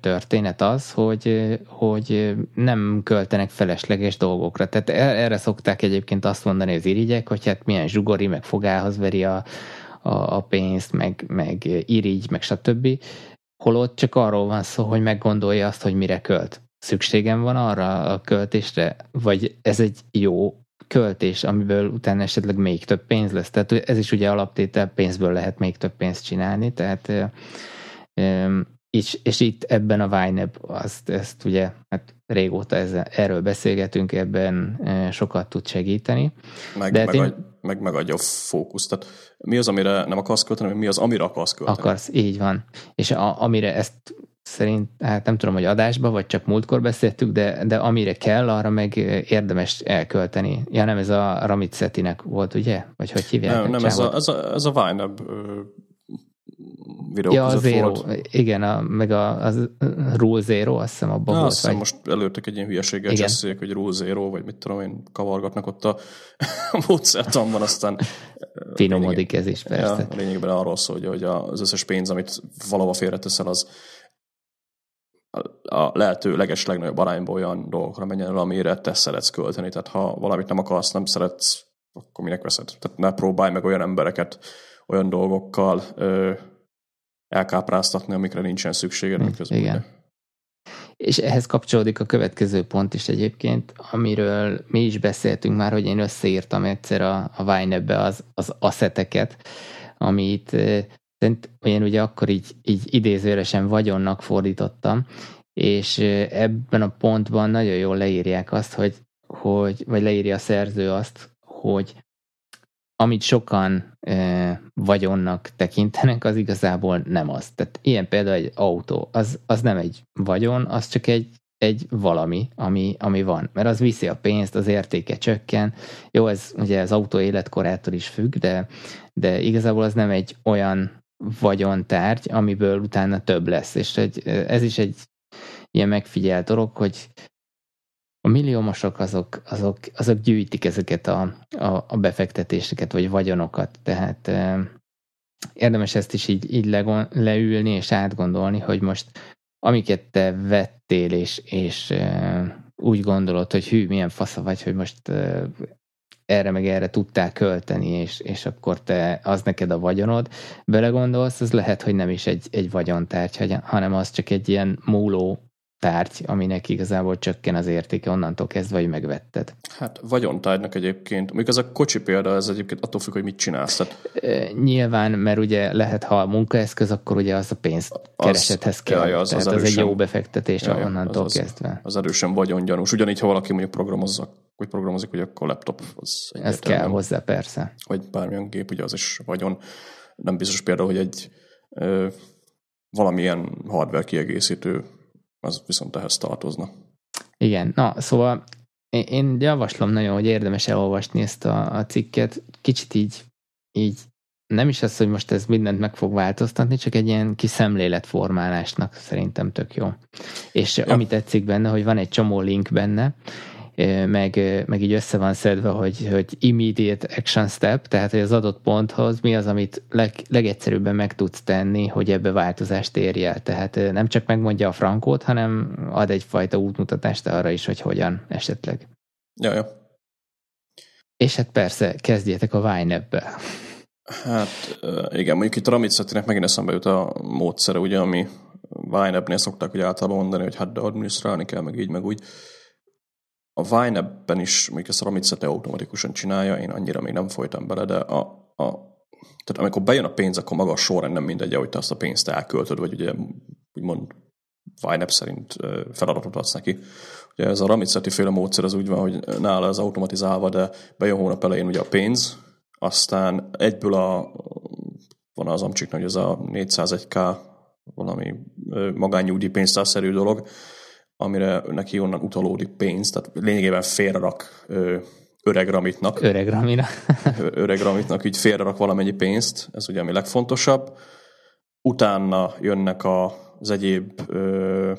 történet az, hogy, hogy nem költenek felesleges dolgokra. Tehát e, erre szokták egyébként azt mondani az irigyek, hogy hát milyen zsugori, meg fogához veri a, a, a pénzt, meg, meg irigy, meg stb. Holott csak arról van szó, hogy meggondolja azt, hogy mire költ. Szükségem van arra a költésre, vagy ez egy jó költés, amiből utána esetleg még több pénz lesz. Tehát ez is ugye alaptétel, pénzből lehet még több pénzt csinálni, tehát és, és itt ebben a YNAB, azt, ezt ugye hát régóta ezzel, erről beszélgetünk, ebben sokat tud segíteni. Meg, De meg, én, meg megadja a fókuszt. Tehát mi az, amire nem akarsz költeni, mi az, amire akarsz költeni. Akarsz, így van. És a, amire ezt szerint, hát nem tudom, hogy adásba, vagy csak múltkor beszéltük, de, de amire kell, arra meg érdemes elkölteni. Ja, nem, ez a Ramit Szetinek volt, ugye? Vagy hogy hívják? Nem, nem ez, a, ez, a, ez a videó ja, a Zero, volt. igen, a, meg a, a Rule Zero, azt hiszem abban Na, volt. Azt hiszem vagy... most előttek egy ilyen hülyeséggel cseszék, hogy Rule Zero, vagy mit tudom én, kavargatnak ott a [LAUGHS] módszertanban, aztán finomodik ez is, persze. Ja, lényegben arról szól, hogy az összes pénz, amit valahova félreteszel, az a lehető leges legnagyobb arányban olyan dolgokra menjen el, amire te szeretsz költeni. Tehát ha valamit nem akarsz, nem szeretsz, akkor minek veszed? Tehát ne próbálj meg olyan embereket olyan dolgokkal ö, elkápráztatni, amikre nincsen szükséged, hm, miközben. Igen. És ehhez kapcsolódik a következő pont is egyébként, amiről mi is beszéltünk már, hogy én összeírtam egyszer a, a Vine-be az, az asszeteket, amit én ugye akkor így, így idézőresen vagyonnak fordítottam, és ebben a pontban nagyon jól leírják azt, hogy, hogy vagy leírja a szerző azt, hogy amit sokan e, vagyonnak tekintenek, az igazából nem az. Tehát ilyen például egy autó, az, az nem egy vagyon, az csak egy, egy valami, ami, ami van. Mert az viszi a pénzt, az értéke csökken. Jó, ez ugye az autó életkorától is függ, de, de igazából az nem egy olyan vagyontárgy, amiből utána több lesz. És egy, ez is egy ilyen megfigyelt dolog, hogy a milliómosok azok, azok, azok gyűjtik ezeket a, a, a befektetéseket, vagy vagyonokat. Tehát e, érdemes ezt is így, így le, leülni és átgondolni, hogy most amiket te vettél, és, és e, úgy gondolod, hogy hű, milyen fasza vagy, hogy most e, erre meg erre tudtál költeni, és, és akkor te, az neked a vagyonod, belegondolsz, az lehet, hogy nem is egy, egy vagyontárgy, hanem az csak egy ilyen múló tárgy, aminek igazából csökken az értéke onnantól kezdve, hogy megvetted. Hát vagyontárgynak egyébként, mondjuk ez a kocsi példa, ez egyébként attól függ, hogy mit csinálsz. Tehát... Nyilván, mert ugye lehet, ha a munkaeszköz, akkor ugye az a pénz keresethez kell. Ja, az, Tehát az, erősen, az egy jó befektetés ja, onnantól az, kezdve. Az erősen vagyongyanús. Ugyanígy, ha valaki mondjuk programozza, hogy programozik, hogy akkor a laptop az Ez kell hozzá, persze. Vagy bármilyen gép, ugye az is vagyon. Nem biztos például, hogy egy ö, valamilyen hardware kiegészítő az viszont ehhez tartozna. Igen, na szóval én javaslom nagyon, hogy érdemes elolvasni ezt a, a cikket. Kicsit így, így nem is az, hogy most ez mindent meg fog változtatni, csak egy ilyen kis szemléletformálásnak szerintem tök jó. És ja. ami tetszik benne, hogy van egy csomó link benne, meg, meg így össze van szedve, hogy, hogy immediate action step, tehát hogy az adott ponthoz mi az, amit leg, legegyszerűbben meg tudsz tenni, hogy ebbe változást érj el. Tehát nem csak megmondja a frankót, hanem ad egyfajta útmutatást arra is, hogy hogyan esetleg. Ja, ja. És hát persze, kezdjetek a Vine-be. Hát igen, mondjuk itt a Ramit megint eszembe jut a módszere, ugye, ami Vine-nél szokták ugye általában mondani, hogy hát de adminisztrálni kell, meg így, meg úgy a Vine-ben is, mondjuk ezt a Ramicete automatikusan csinálja, én annyira még nem folytam bele, de a, a, tehát amikor bejön a pénz, akkor maga a sorrend nem mindegy, hogy te azt a pénzt elköltöd, vagy ugye úgymond Vine szerint feladatot adsz neki. Ugye ez a Ramiceti féle módszer az úgy van, hogy nála ez automatizálva, de bejön hónap elején ugye a pénz, aztán egyből a van az amcsiknak, hogy ez a 401k valami magánnyugdíjpénztárszerű dolog, amire neki onnan utalódik pénz, tehát lényegében félrerak öreg ramitnak. Öreg ramina. öreg ramitnak így félrerak valamennyi pénzt, ez ugye ami legfontosabb. Utána jönnek az egyéb ö,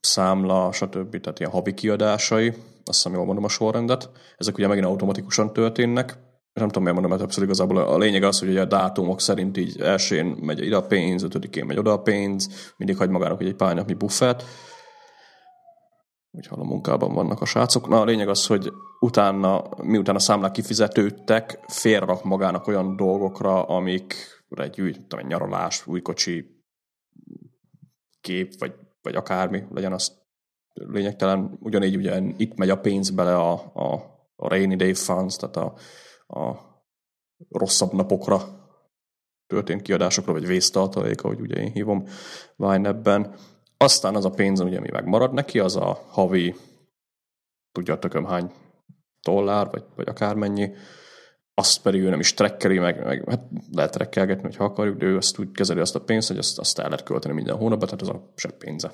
számla, stb. Tehát ilyen havi kiadásai, azt hiszem jól mondom a sorrendet. Ezek ugye megint automatikusan történnek. Nem tudom, miért mondom, mert többször igazából a lényeg az, hogy a dátumok szerint így elsőn megy ide a pénz, ötödikén megy oda a pénz, mindig hagy magának egy pár napnyi buffet úgy hallom, munkában vannak a srácok. Na a lényeg az, hogy utána, miután a számlák kifizetődtek, félrak magának olyan dolgokra, amikre egy új tudom, nyaralás, új kocsi, kép, vagy, vagy akármi legyen az lényegtelen. Ugyanígy ugye itt megy a pénz bele a, a, a rainy day funds, tehát a, a rosszabb napokra történt kiadásokra, vagy vésztartalék, ahogy ugye én hívom Vine-ebben aztán az a pénz, ugye, ami megmarad neki, az a havi, tudja tököm hány dollár, vagy, vagy akármennyi, azt pedig ő nem is trekkeli, meg, meg hát lehet trekkelgetni, hogyha akarjuk, de ő azt úgy kezeli azt a pénzt, hogy azt, azt el lehet költeni minden hónapban, tehát ez a se pénze.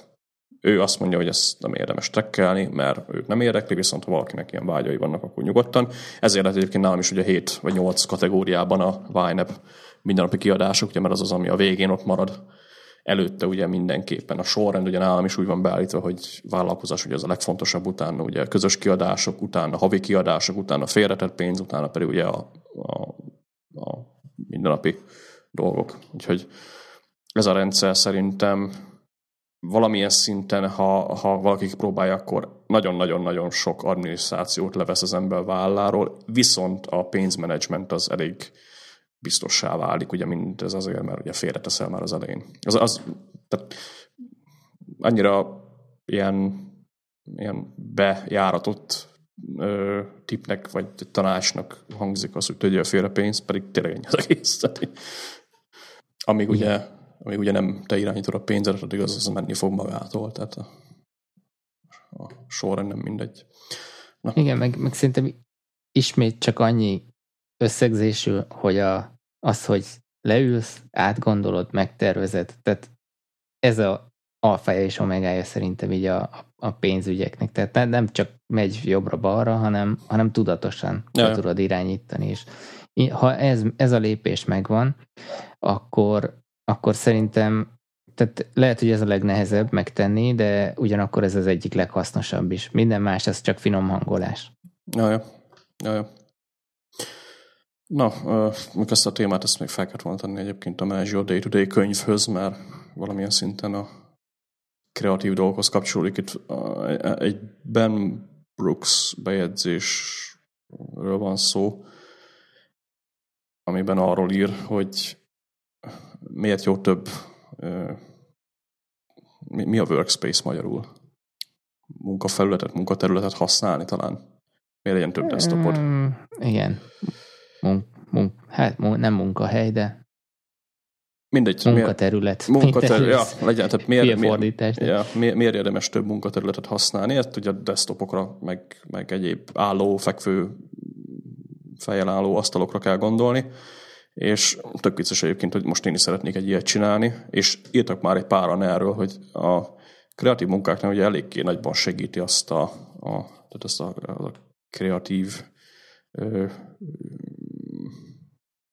Ő azt mondja, hogy ezt nem érdemes trekkelni, mert őt nem érdekli, viszont ha valakinek ilyen vágyai vannak, akkor nyugodtan. Ezért lehet egyébként nálam is ugye 7 vagy 8 kategóriában a YNAB mindennapi kiadások, ugye, mert az az, ami a végén ott marad előtte ugye mindenképpen a sorrend, ugye nálam is úgy van beállítva, hogy vállalkozás ugye az a legfontosabb, utána ugye közös kiadások, utána havi kiadások, utána félretett pénz, utána pedig ugye a, a, a mindennapi dolgok. Úgyhogy ez a rendszer szerintem valamilyen szinten, ha, ha valaki próbálja, akkor nagyon-nagyon-nagyon sok adminisztrációt levesz az ember válláról, viszont a pénzmenedzsment az elég biztossá válik, ugye mint ez azért, mert ugye félreteszel már az elején. Az, az tehát annyira ilyen, ilyen bejáratott ö, tipnek vagy tanácsnak hangzik az, hogy tegyél félre pénzt, pedig tényleg ennyi az egész. Tehát, amíg, ugye, amíg ugye nem te irányítod a pénzedet, addig az, az menni fog magától. Tehát a, a sorrend nem mindegy. Na. Igen, meg, meg szerintem ismét csak annyi összegzésű, hogy a, az, hogy leülsz, átgondolod, megtervezed, tehát ez a alfája és omegája szerintem így a, a pénzügyeknek. Tehát nem csak megy jobbra-balra, hanem, hanem tudatosan ja. tudod irányítani. És ha ez, ez a lépés megvan, akkor, akkor szerintem tehát lehet, hogy ez a legnehezebb megtenni, de ugyanakkor ez az egyik leghasznosabb is. Minden más, ez csak finom hangolás. Jaja. Jaja. Na, uh, ezt a témát ezt még fel kellett volna tenni egyébként a Manage Your Day-to-Day könyvhöz, mert valamilyen szinten a kreatív dolgokhoz kapcsolódik. Itt egy Ben Brooks bejegyzésről van szó, amiben arról ír, hogy miért jó több mi, a workspace magyarul? Munkafelületet, munkaterületet használni talán? Miért legyen több desktopod? Mm, igen munk, munk, hát nem munkahely, de Mindegy. Munkaterület. Munkaterület, ja, legyen. Tehát miért, miért, ja, miért, miért érdemes több munkaterületet használni? Ezt ugye desktopokra, meg, meg egyéb álló, fekvő, fejjel álló asztalokra kell gondolni. És tök vicces egyébként, hogy most én is szeretnék egy ilyet csinálni, és írtak már egy páran erről, hogy a kreatív munkáknál ugye eléggé nagyban segíti azt a, a, tehát azt a, a kreatív ö,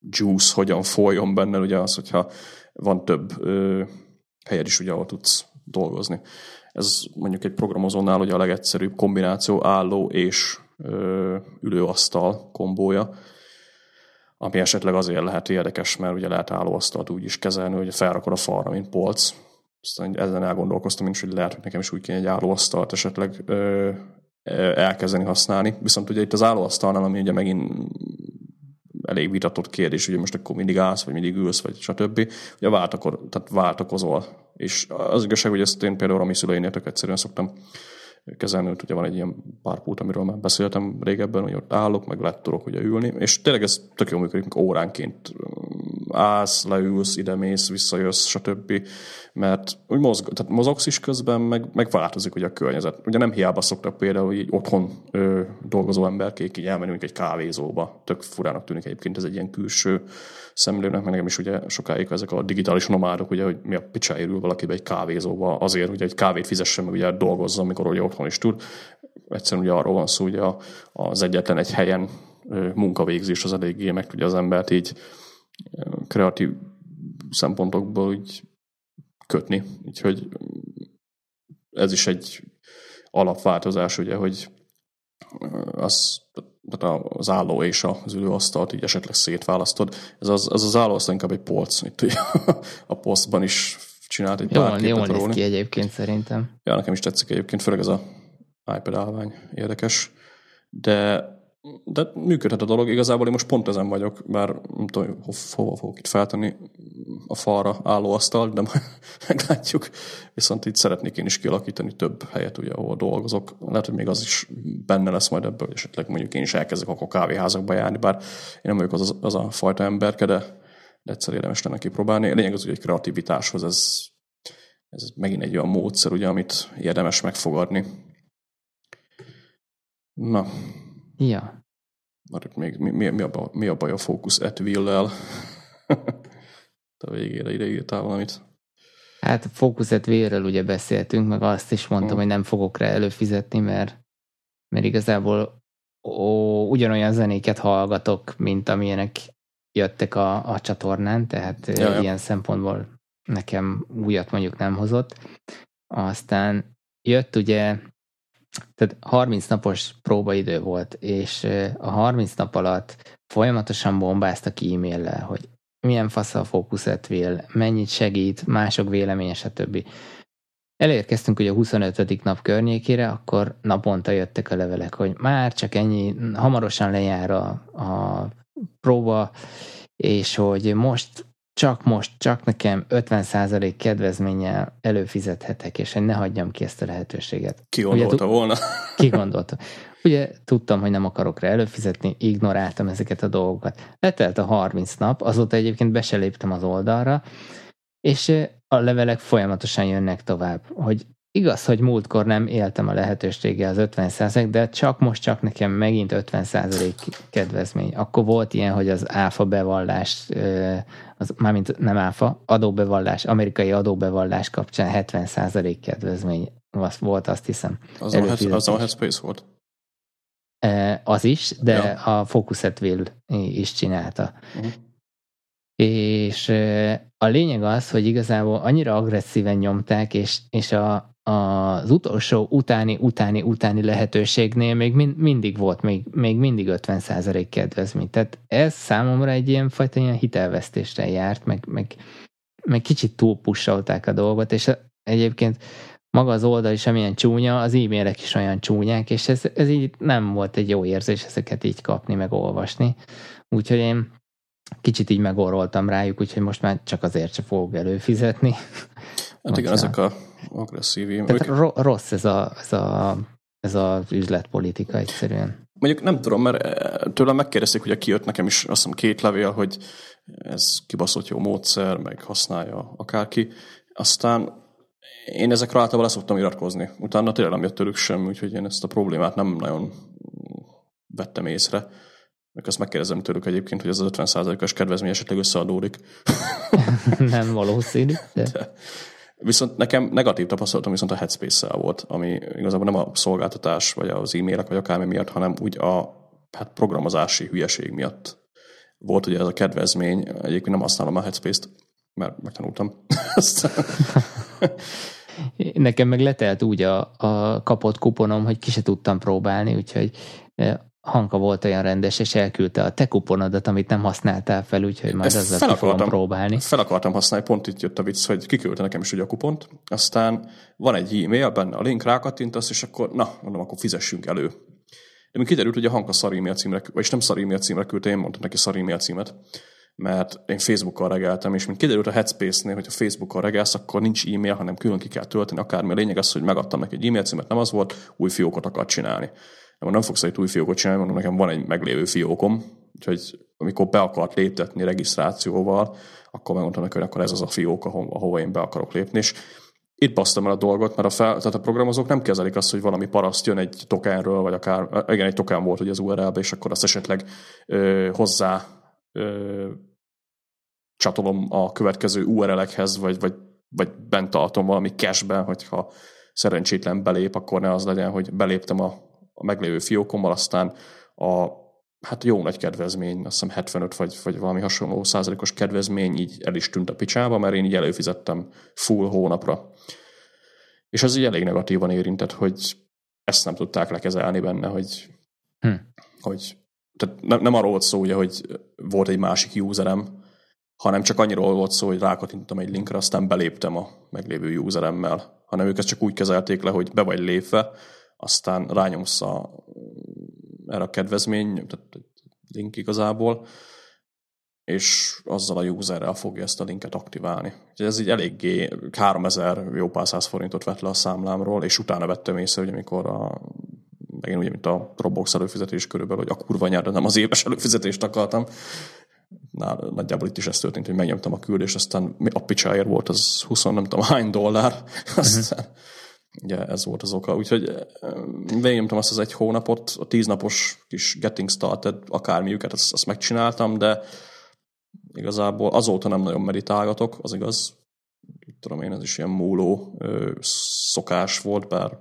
juice hogyan folyjon benne, ugye az, hogyha van több ö, helyed is, ugye, ahol tudsz dolgozni. Ez mondjuk egy programozónál ugye a legegyszerűbb kombináció álló és ö, ülőasztal kombója, ami esetleg azért lehet érdekes, mert ugye lehet állóasztalt úgy is kezelni, hogy felrakod a falra, mint polc. Aztán ezen elgondolkoztam is, hogy lehet, hogy nekem is úgy kéne egy állóasztalt esetleg ö, elkezdeni használni. Viszont ugye itt az állóasztalnál, ami ugye megint elég vitatott kérdés, hogy most akkor mindig állsz, vagy mindig ülsz, vagy stb. Ugye váltakor, tehát váltakozol. És az igazság, hogy ezt én például a mi szüleinél tök egyszerűen szoktam kezelni, hogy ugye van egy ilyen párpult, amiről már beszéltem régebben, hogy ott állok, meg lehet tudok ugye ülni, és tényleg ez tök jól működik, óránként állsz, leülsz, ide mész, visszajössz, stb. Mert úgy mozg, tehát mozogsz is közben, meg, meg változik ugye a környezet. Ugye nem hiába szoktak például így otthon ö, dolgozó emberkék így elmenni egy kávézóba. Tök furának tűnik egyébként ez egy ilyen külső szemlőnek, mert nekem is ugye sokáig ezek a digitális nomádok, ugye, hogy mi a picsáért ül valaki egy kávézóba azért, hogy egy kávét fizessen, meg ugye dolgozzon, amikor ugye otthon is tud. Egyszerűen ugye arról van szó, hogy az egyetlen egy helyen munkavégzés az eléggé meg tudja az embert így kreatív szempontokból úgy kötni. Úgyhogy ez is egy alapváltozás, ugye, hogy az, az álló és az ülőasztalt így esetleg szétválasztod. Ez az, az, az állóasztal inkább egy polc. Itt a posztban is csinált egy pár képet Jól néz ki egyébként szerintem. Ja, nekem is tetszik egyébként, főleg ez a iPad állvány érdekes. De de működhet a dolog. Igazából én most pont ezen vagyok, bár nem tudom, ho, hova fogok itt feltenni a falra álló asztalt, de majd [LAUGHS] meglátjuk. Viszont itt szeretnék én is kialakítani több helyet, ugye, ahol dolgozok. Lehet, hogy még az is benne lesz majd ebből, hogy esetleg mondjuk én is elkezdek akkor kávéházakba járni, bár én nem vagyok az, az a fajta emberke, de, de egyszer érdemes lenne kipróbálni. A lényeg az, hogy egy kreativitáshoz ez, ez megint egy olyan módszer, ugye, amit érdemes megfogadni. Na, Ja. Mert még mi, mi, mi, a, baj, mi a baj a Focus at Will-lel? [LAUGHS] a végére ide írtál valamit. Hát a Focus at Will-ről ugye beszéltünk, meg azt is mondtam, hmm. hogy nem fogok rá előfizetni, mert, mert igazából ó, ugyanolyan zenéket hallgatok, mint amilyenek jöttek a, a csatornán, tehát ja, ja. ilyen szempontból nekem újat mondjuk nem hozott. Aztán jött ugye tehát 30 napos próbaidő volt, és a 30 nap alatt folyamatosan bombáztak e-maillel, hogy milyen fasz a Will, mennyit segít, mások véleménye, stb. Elérkeztünk ugye a 25. nap környékére, akkor naponta jöttek a levelek, hogy már csak ennyi, hamarosan lejár a, a próba, és hogy most csak most, csak nekem 50% kedvezménnyel előfizethetek, és hogy ne hagyjam ki ezt a lehetőséget. Ki gondolta Ugye, volna? Ki gondolta. Ugye tudtam, hogy nem akarok rá előfizetni, ignoráltam ezeket a dolgokat. Letelt a 30 nap, azóta egyébként be se léptem az oldalra, és a levelek folyamatosan jönnek tovább, hogy Igaz, hogy múltkor nem éltem a lehetőséggel az 50% de csak most csak nekem megint 50% kedvezmény. Akkor volt ilyen, hogy az áfa bevallás, az, mármint nem áfa, adóbevallás, amerikai adóbevallás kapcsán 70 kedvezmény az volt, azt hiszem. Az a, Headspace volt? Az is, de ja. a Focus Will is csinálta. Uh-huh. És a lényeg az, hogy igazából annyira agresszíven nyomták, és, és a, az utolsó utáni, utáni, utáni lehetőségnél még mind, mindig volt, még, még mindig 50% kedvezmény. Tehát ez számomra egy ilyen fajta ilyen hitelvesztésre járt, meg, meg, meg kicsit túlpussolták a dolgot, és egyébként maga az oldal is amilyen csúnya, az e-mailek is olyan csúnyák, és ez, ez így nem volt egy jó érzés ezeket így kapni, meg olvasni. Úgyhogy én kicsit így megoroltam rájuk, úgyhogy most már csak azért se fogok előfizetni. Hát igen, ezek a agresszív Tehát ők... rossz ez a, ez a ez az üzletpolitika egyszerűen. Mondjuk nem tudom, mert eh, tőlem megkérdezték, hogy kijött nekem is azt hiszem két levél, hogy ez kibaszott jó módszer, meg használja akárki. Aztán én ezekre általában szoktam iratkozni. Utána tényleg nem jött tőlük semmi, úgyhogy én ezt a problémát nem nagyon vettem észre. Meg azt megkérdezem tőlük egyébként, hogy ez az 50%-os kedvezmény esetleg összeadódik. [LAUGHS] nem valószínű. De. de. Viszont nekem negatív tapasztalatom viszont a Headspace-szel volt, ami igazából nem a szolgáltatás, vagy az e-mailek, vagy akármi miatt, hanem úgy a hát programozási hülyeség miatt volt ugye ez a kedvezmény. Egyébként nem használom a Headspace-t, mert megtanultam. [LAUGHS] Nekem meg letelt úgy a, a kapott kuponom, hogy ki se tudtam próbálni, úgyhogy Hanka volt olyan rendes, és elküldte a te kuponodat, amit nem használtál fel, úgyhogy majd azzal fel akartam, fogom próbálni. Fel akartam használni, pont itt jött a vicc, hogy kiküldte nekem is ugye a kupont, aztán van egy e-mail, benne a link, rákattintasz, és akkor na, mondom, akkor fizessünk elő. De mi kiderült, hogy a Hanka szar e-mail címre, vagyis nem szar e-mail címre küldte, én mondtam neki szar e-mail címet, mert én Facebookkal regeltem, és mint kiderült a Headspace-nél, hogy a Facebookkal regelsz, akkor nincs e-mail, hanem külön ki kell tölteni, akármi. A lényeg az, hogy megadtam neki egy e-mail címet, nem az volt, új fiókot akar csinálni nem fogsz egy új fiókot csinálni, mondom, nekem van egy meglévő fiókom, úgyhogy amikor be akart léptetni regisztrációval, akkor megmondtam neki, hogy akkor ez az a fiók, ahova én be akarok lépni, és itt basztam el a dolgot, mert a, fel, tehát a programozók nem kezelik azt, hogy valami paraszt jön egy tokenről, vagy akár, igen, egy token volt ugye az URL-be, és akkor azt esetleg ö, hozzá ö, csatolom a következő URL-ekhez, vagy, vagy, vagy bent tartom valami cashben, hogyha szerencsétlen belép, akkor ne az legyen, hogy beléptem a, a meglévő fiókommal, aztán a hát jó nagy kedvezmény, azt hiszem 75 vagy, vagy valami hasonló százalékos kedvezmény így el is tűnt a picsába, mert én így előfizettem full hónapra. És ez így elég negatívan érintett, hogy ezt nem tudták lekezelni benne, hogy, hm. hogy tehát nem, nem arról volt szó, ugye, hogy volt egy másik userem, hanem csak annyiról volt szó, hogy rákatintottam egy linkre, aztán beléptem a meglévő useremmel, hanem ők ezt csak úgy kezelték le, hogy be vagy lépve, aztán rányomsz a, erre a kedvezmény, tehát link igazából, és azzal a userrel fogja ezt a linket aktiválni. Úgyhogy ez így eléggé 3000 jó pár száz forintot vett le a számlámról, és utána vettem észre, hogy amikor a megint ugye, mint a Roblox előfizetés körülbelül, hogy a kurva nyár, nem az éves előfizetést akartam. Na, nagyjából itt is ez történt, hogy megnyomtam a küldést, aztán a picsáért volt az 20 nem tudom hány dollár, [LAUGHS] uh-huh. Ugye ez volt az oka. Úgyhogy végignyomtam azt az egy hónapot, a tíznapos kis getting started akármiüket, azt, azt megcsináltam, de igazából azóta nem nagyon meditálgatok, az igaz. Tudom én, ez is ilyen múló ö, szokás volt, bár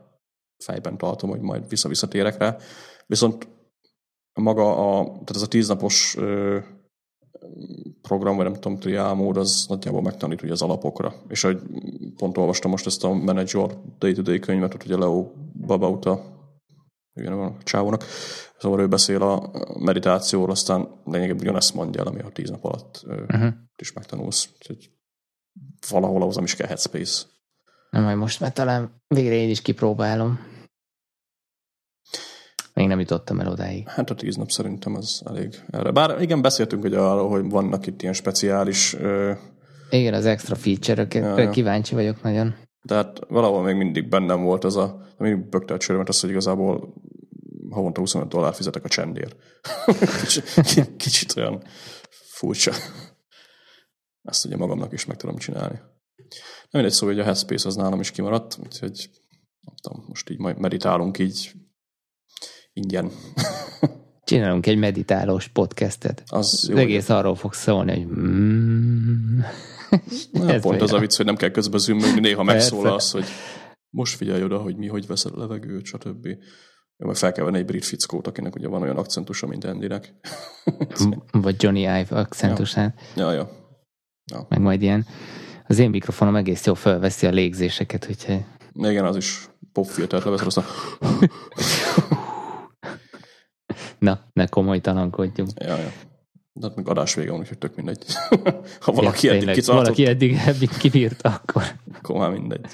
fejben tartom, hogy majd vissza-visszatérek rá. Viszont maga a, tehát ez a tíznapos program, vagy nem tudom, triál mód, az nagyjából megtanít ugye az alapokra. És hogy pont olvastam most ezt a Manager Day-to-Day könyvet, ott ugye Leo Babauta, igen, a csávónak, szóval ő beszél a meditációról, aztán lényegében ugyanezt mondja el, ami a tíz nap alatt uh-huh. is megtanulsz. Úgyhogy valahol ahhoz nem is kell headspace. Na majd most már talán végre én is kipróbálom. Még nem jutottam el odáig. Hát a tíz nap szerintem az elég erre. Bár igen, beszéltünk ugye arról, hogy vannak itt ilyen speciális... Uh... Igen, az extra feature-ökre kíváncsi vagyok nagyon. Tehát valahol még mindig bennem volt az a, mindig bökte a csőrömet az, hogy igazából havonta 25 dollár fizetek a csendért. [LAUGHS] kicsit, kicsit olyan furcsa. Ezt ugye magamnak is meg tudom csinálni. Nem mindegy szó, hogy a Headspace az nálam is kimaradt, úgyhogy nem tudom, most így majd meditálunk így ingyen. Csinálunk egy meditálós podcastet. Az, jó, az egész arról fog szólni, hogy mm, Na, pont az a vicc, hogy nem kell közben zümmölni, néha megszólalsz, hogy most figyelj oda, hogy mi, hogy veszed a levegőt, stb. Jó, meg fel kell venni egy brit fickót, akinek ugye van olyan akcentusa, mint Andynek. Vagy Johnny Ive akcentusát. Ja, ja. ja. ja. Meg majd ilyen, az én mikrofonom egész jól felveszi a légzéseket, úgyhogy... Igen, az is popfiltert levesz, aztán... Na, ne komolytalankodjunk. Ja, ja. De hát meg adás vége van, úgyhogy tök mindegy. [LAUGHS] ha valaki ja, eddig kitartott... Valaki eddig, eddig kibírta, akkor... akkor már mindegy.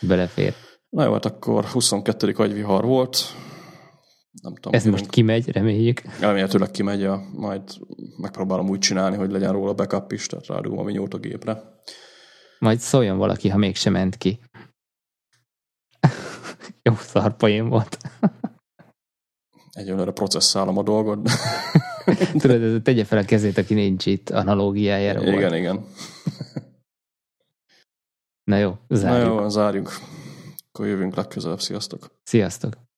Belefér. Na jó, hát akkor 22. agyvihar volt. Nem tudom. Ez most kimegy, reméljük. Remélhetőleg kimegy, ja, majd megpróbálom úgy csinálni, hogy legyen róla backup is, tehát rádugom a vinyót a gépre. Majd szóljon valaki, ha mégsem ment ki. [LAUGHS] Jó szarpoén volt. Egyelőre processzálom a dolgot. [LAUGHS] Tudod, tegye fel a kezét, aki nincs itt analógiájára. Igen, volt. igen. Na jó, zárjuk. Na jó, zárjuk. Akkor jövünk legközelebb. Sziasztok! Sziasztok!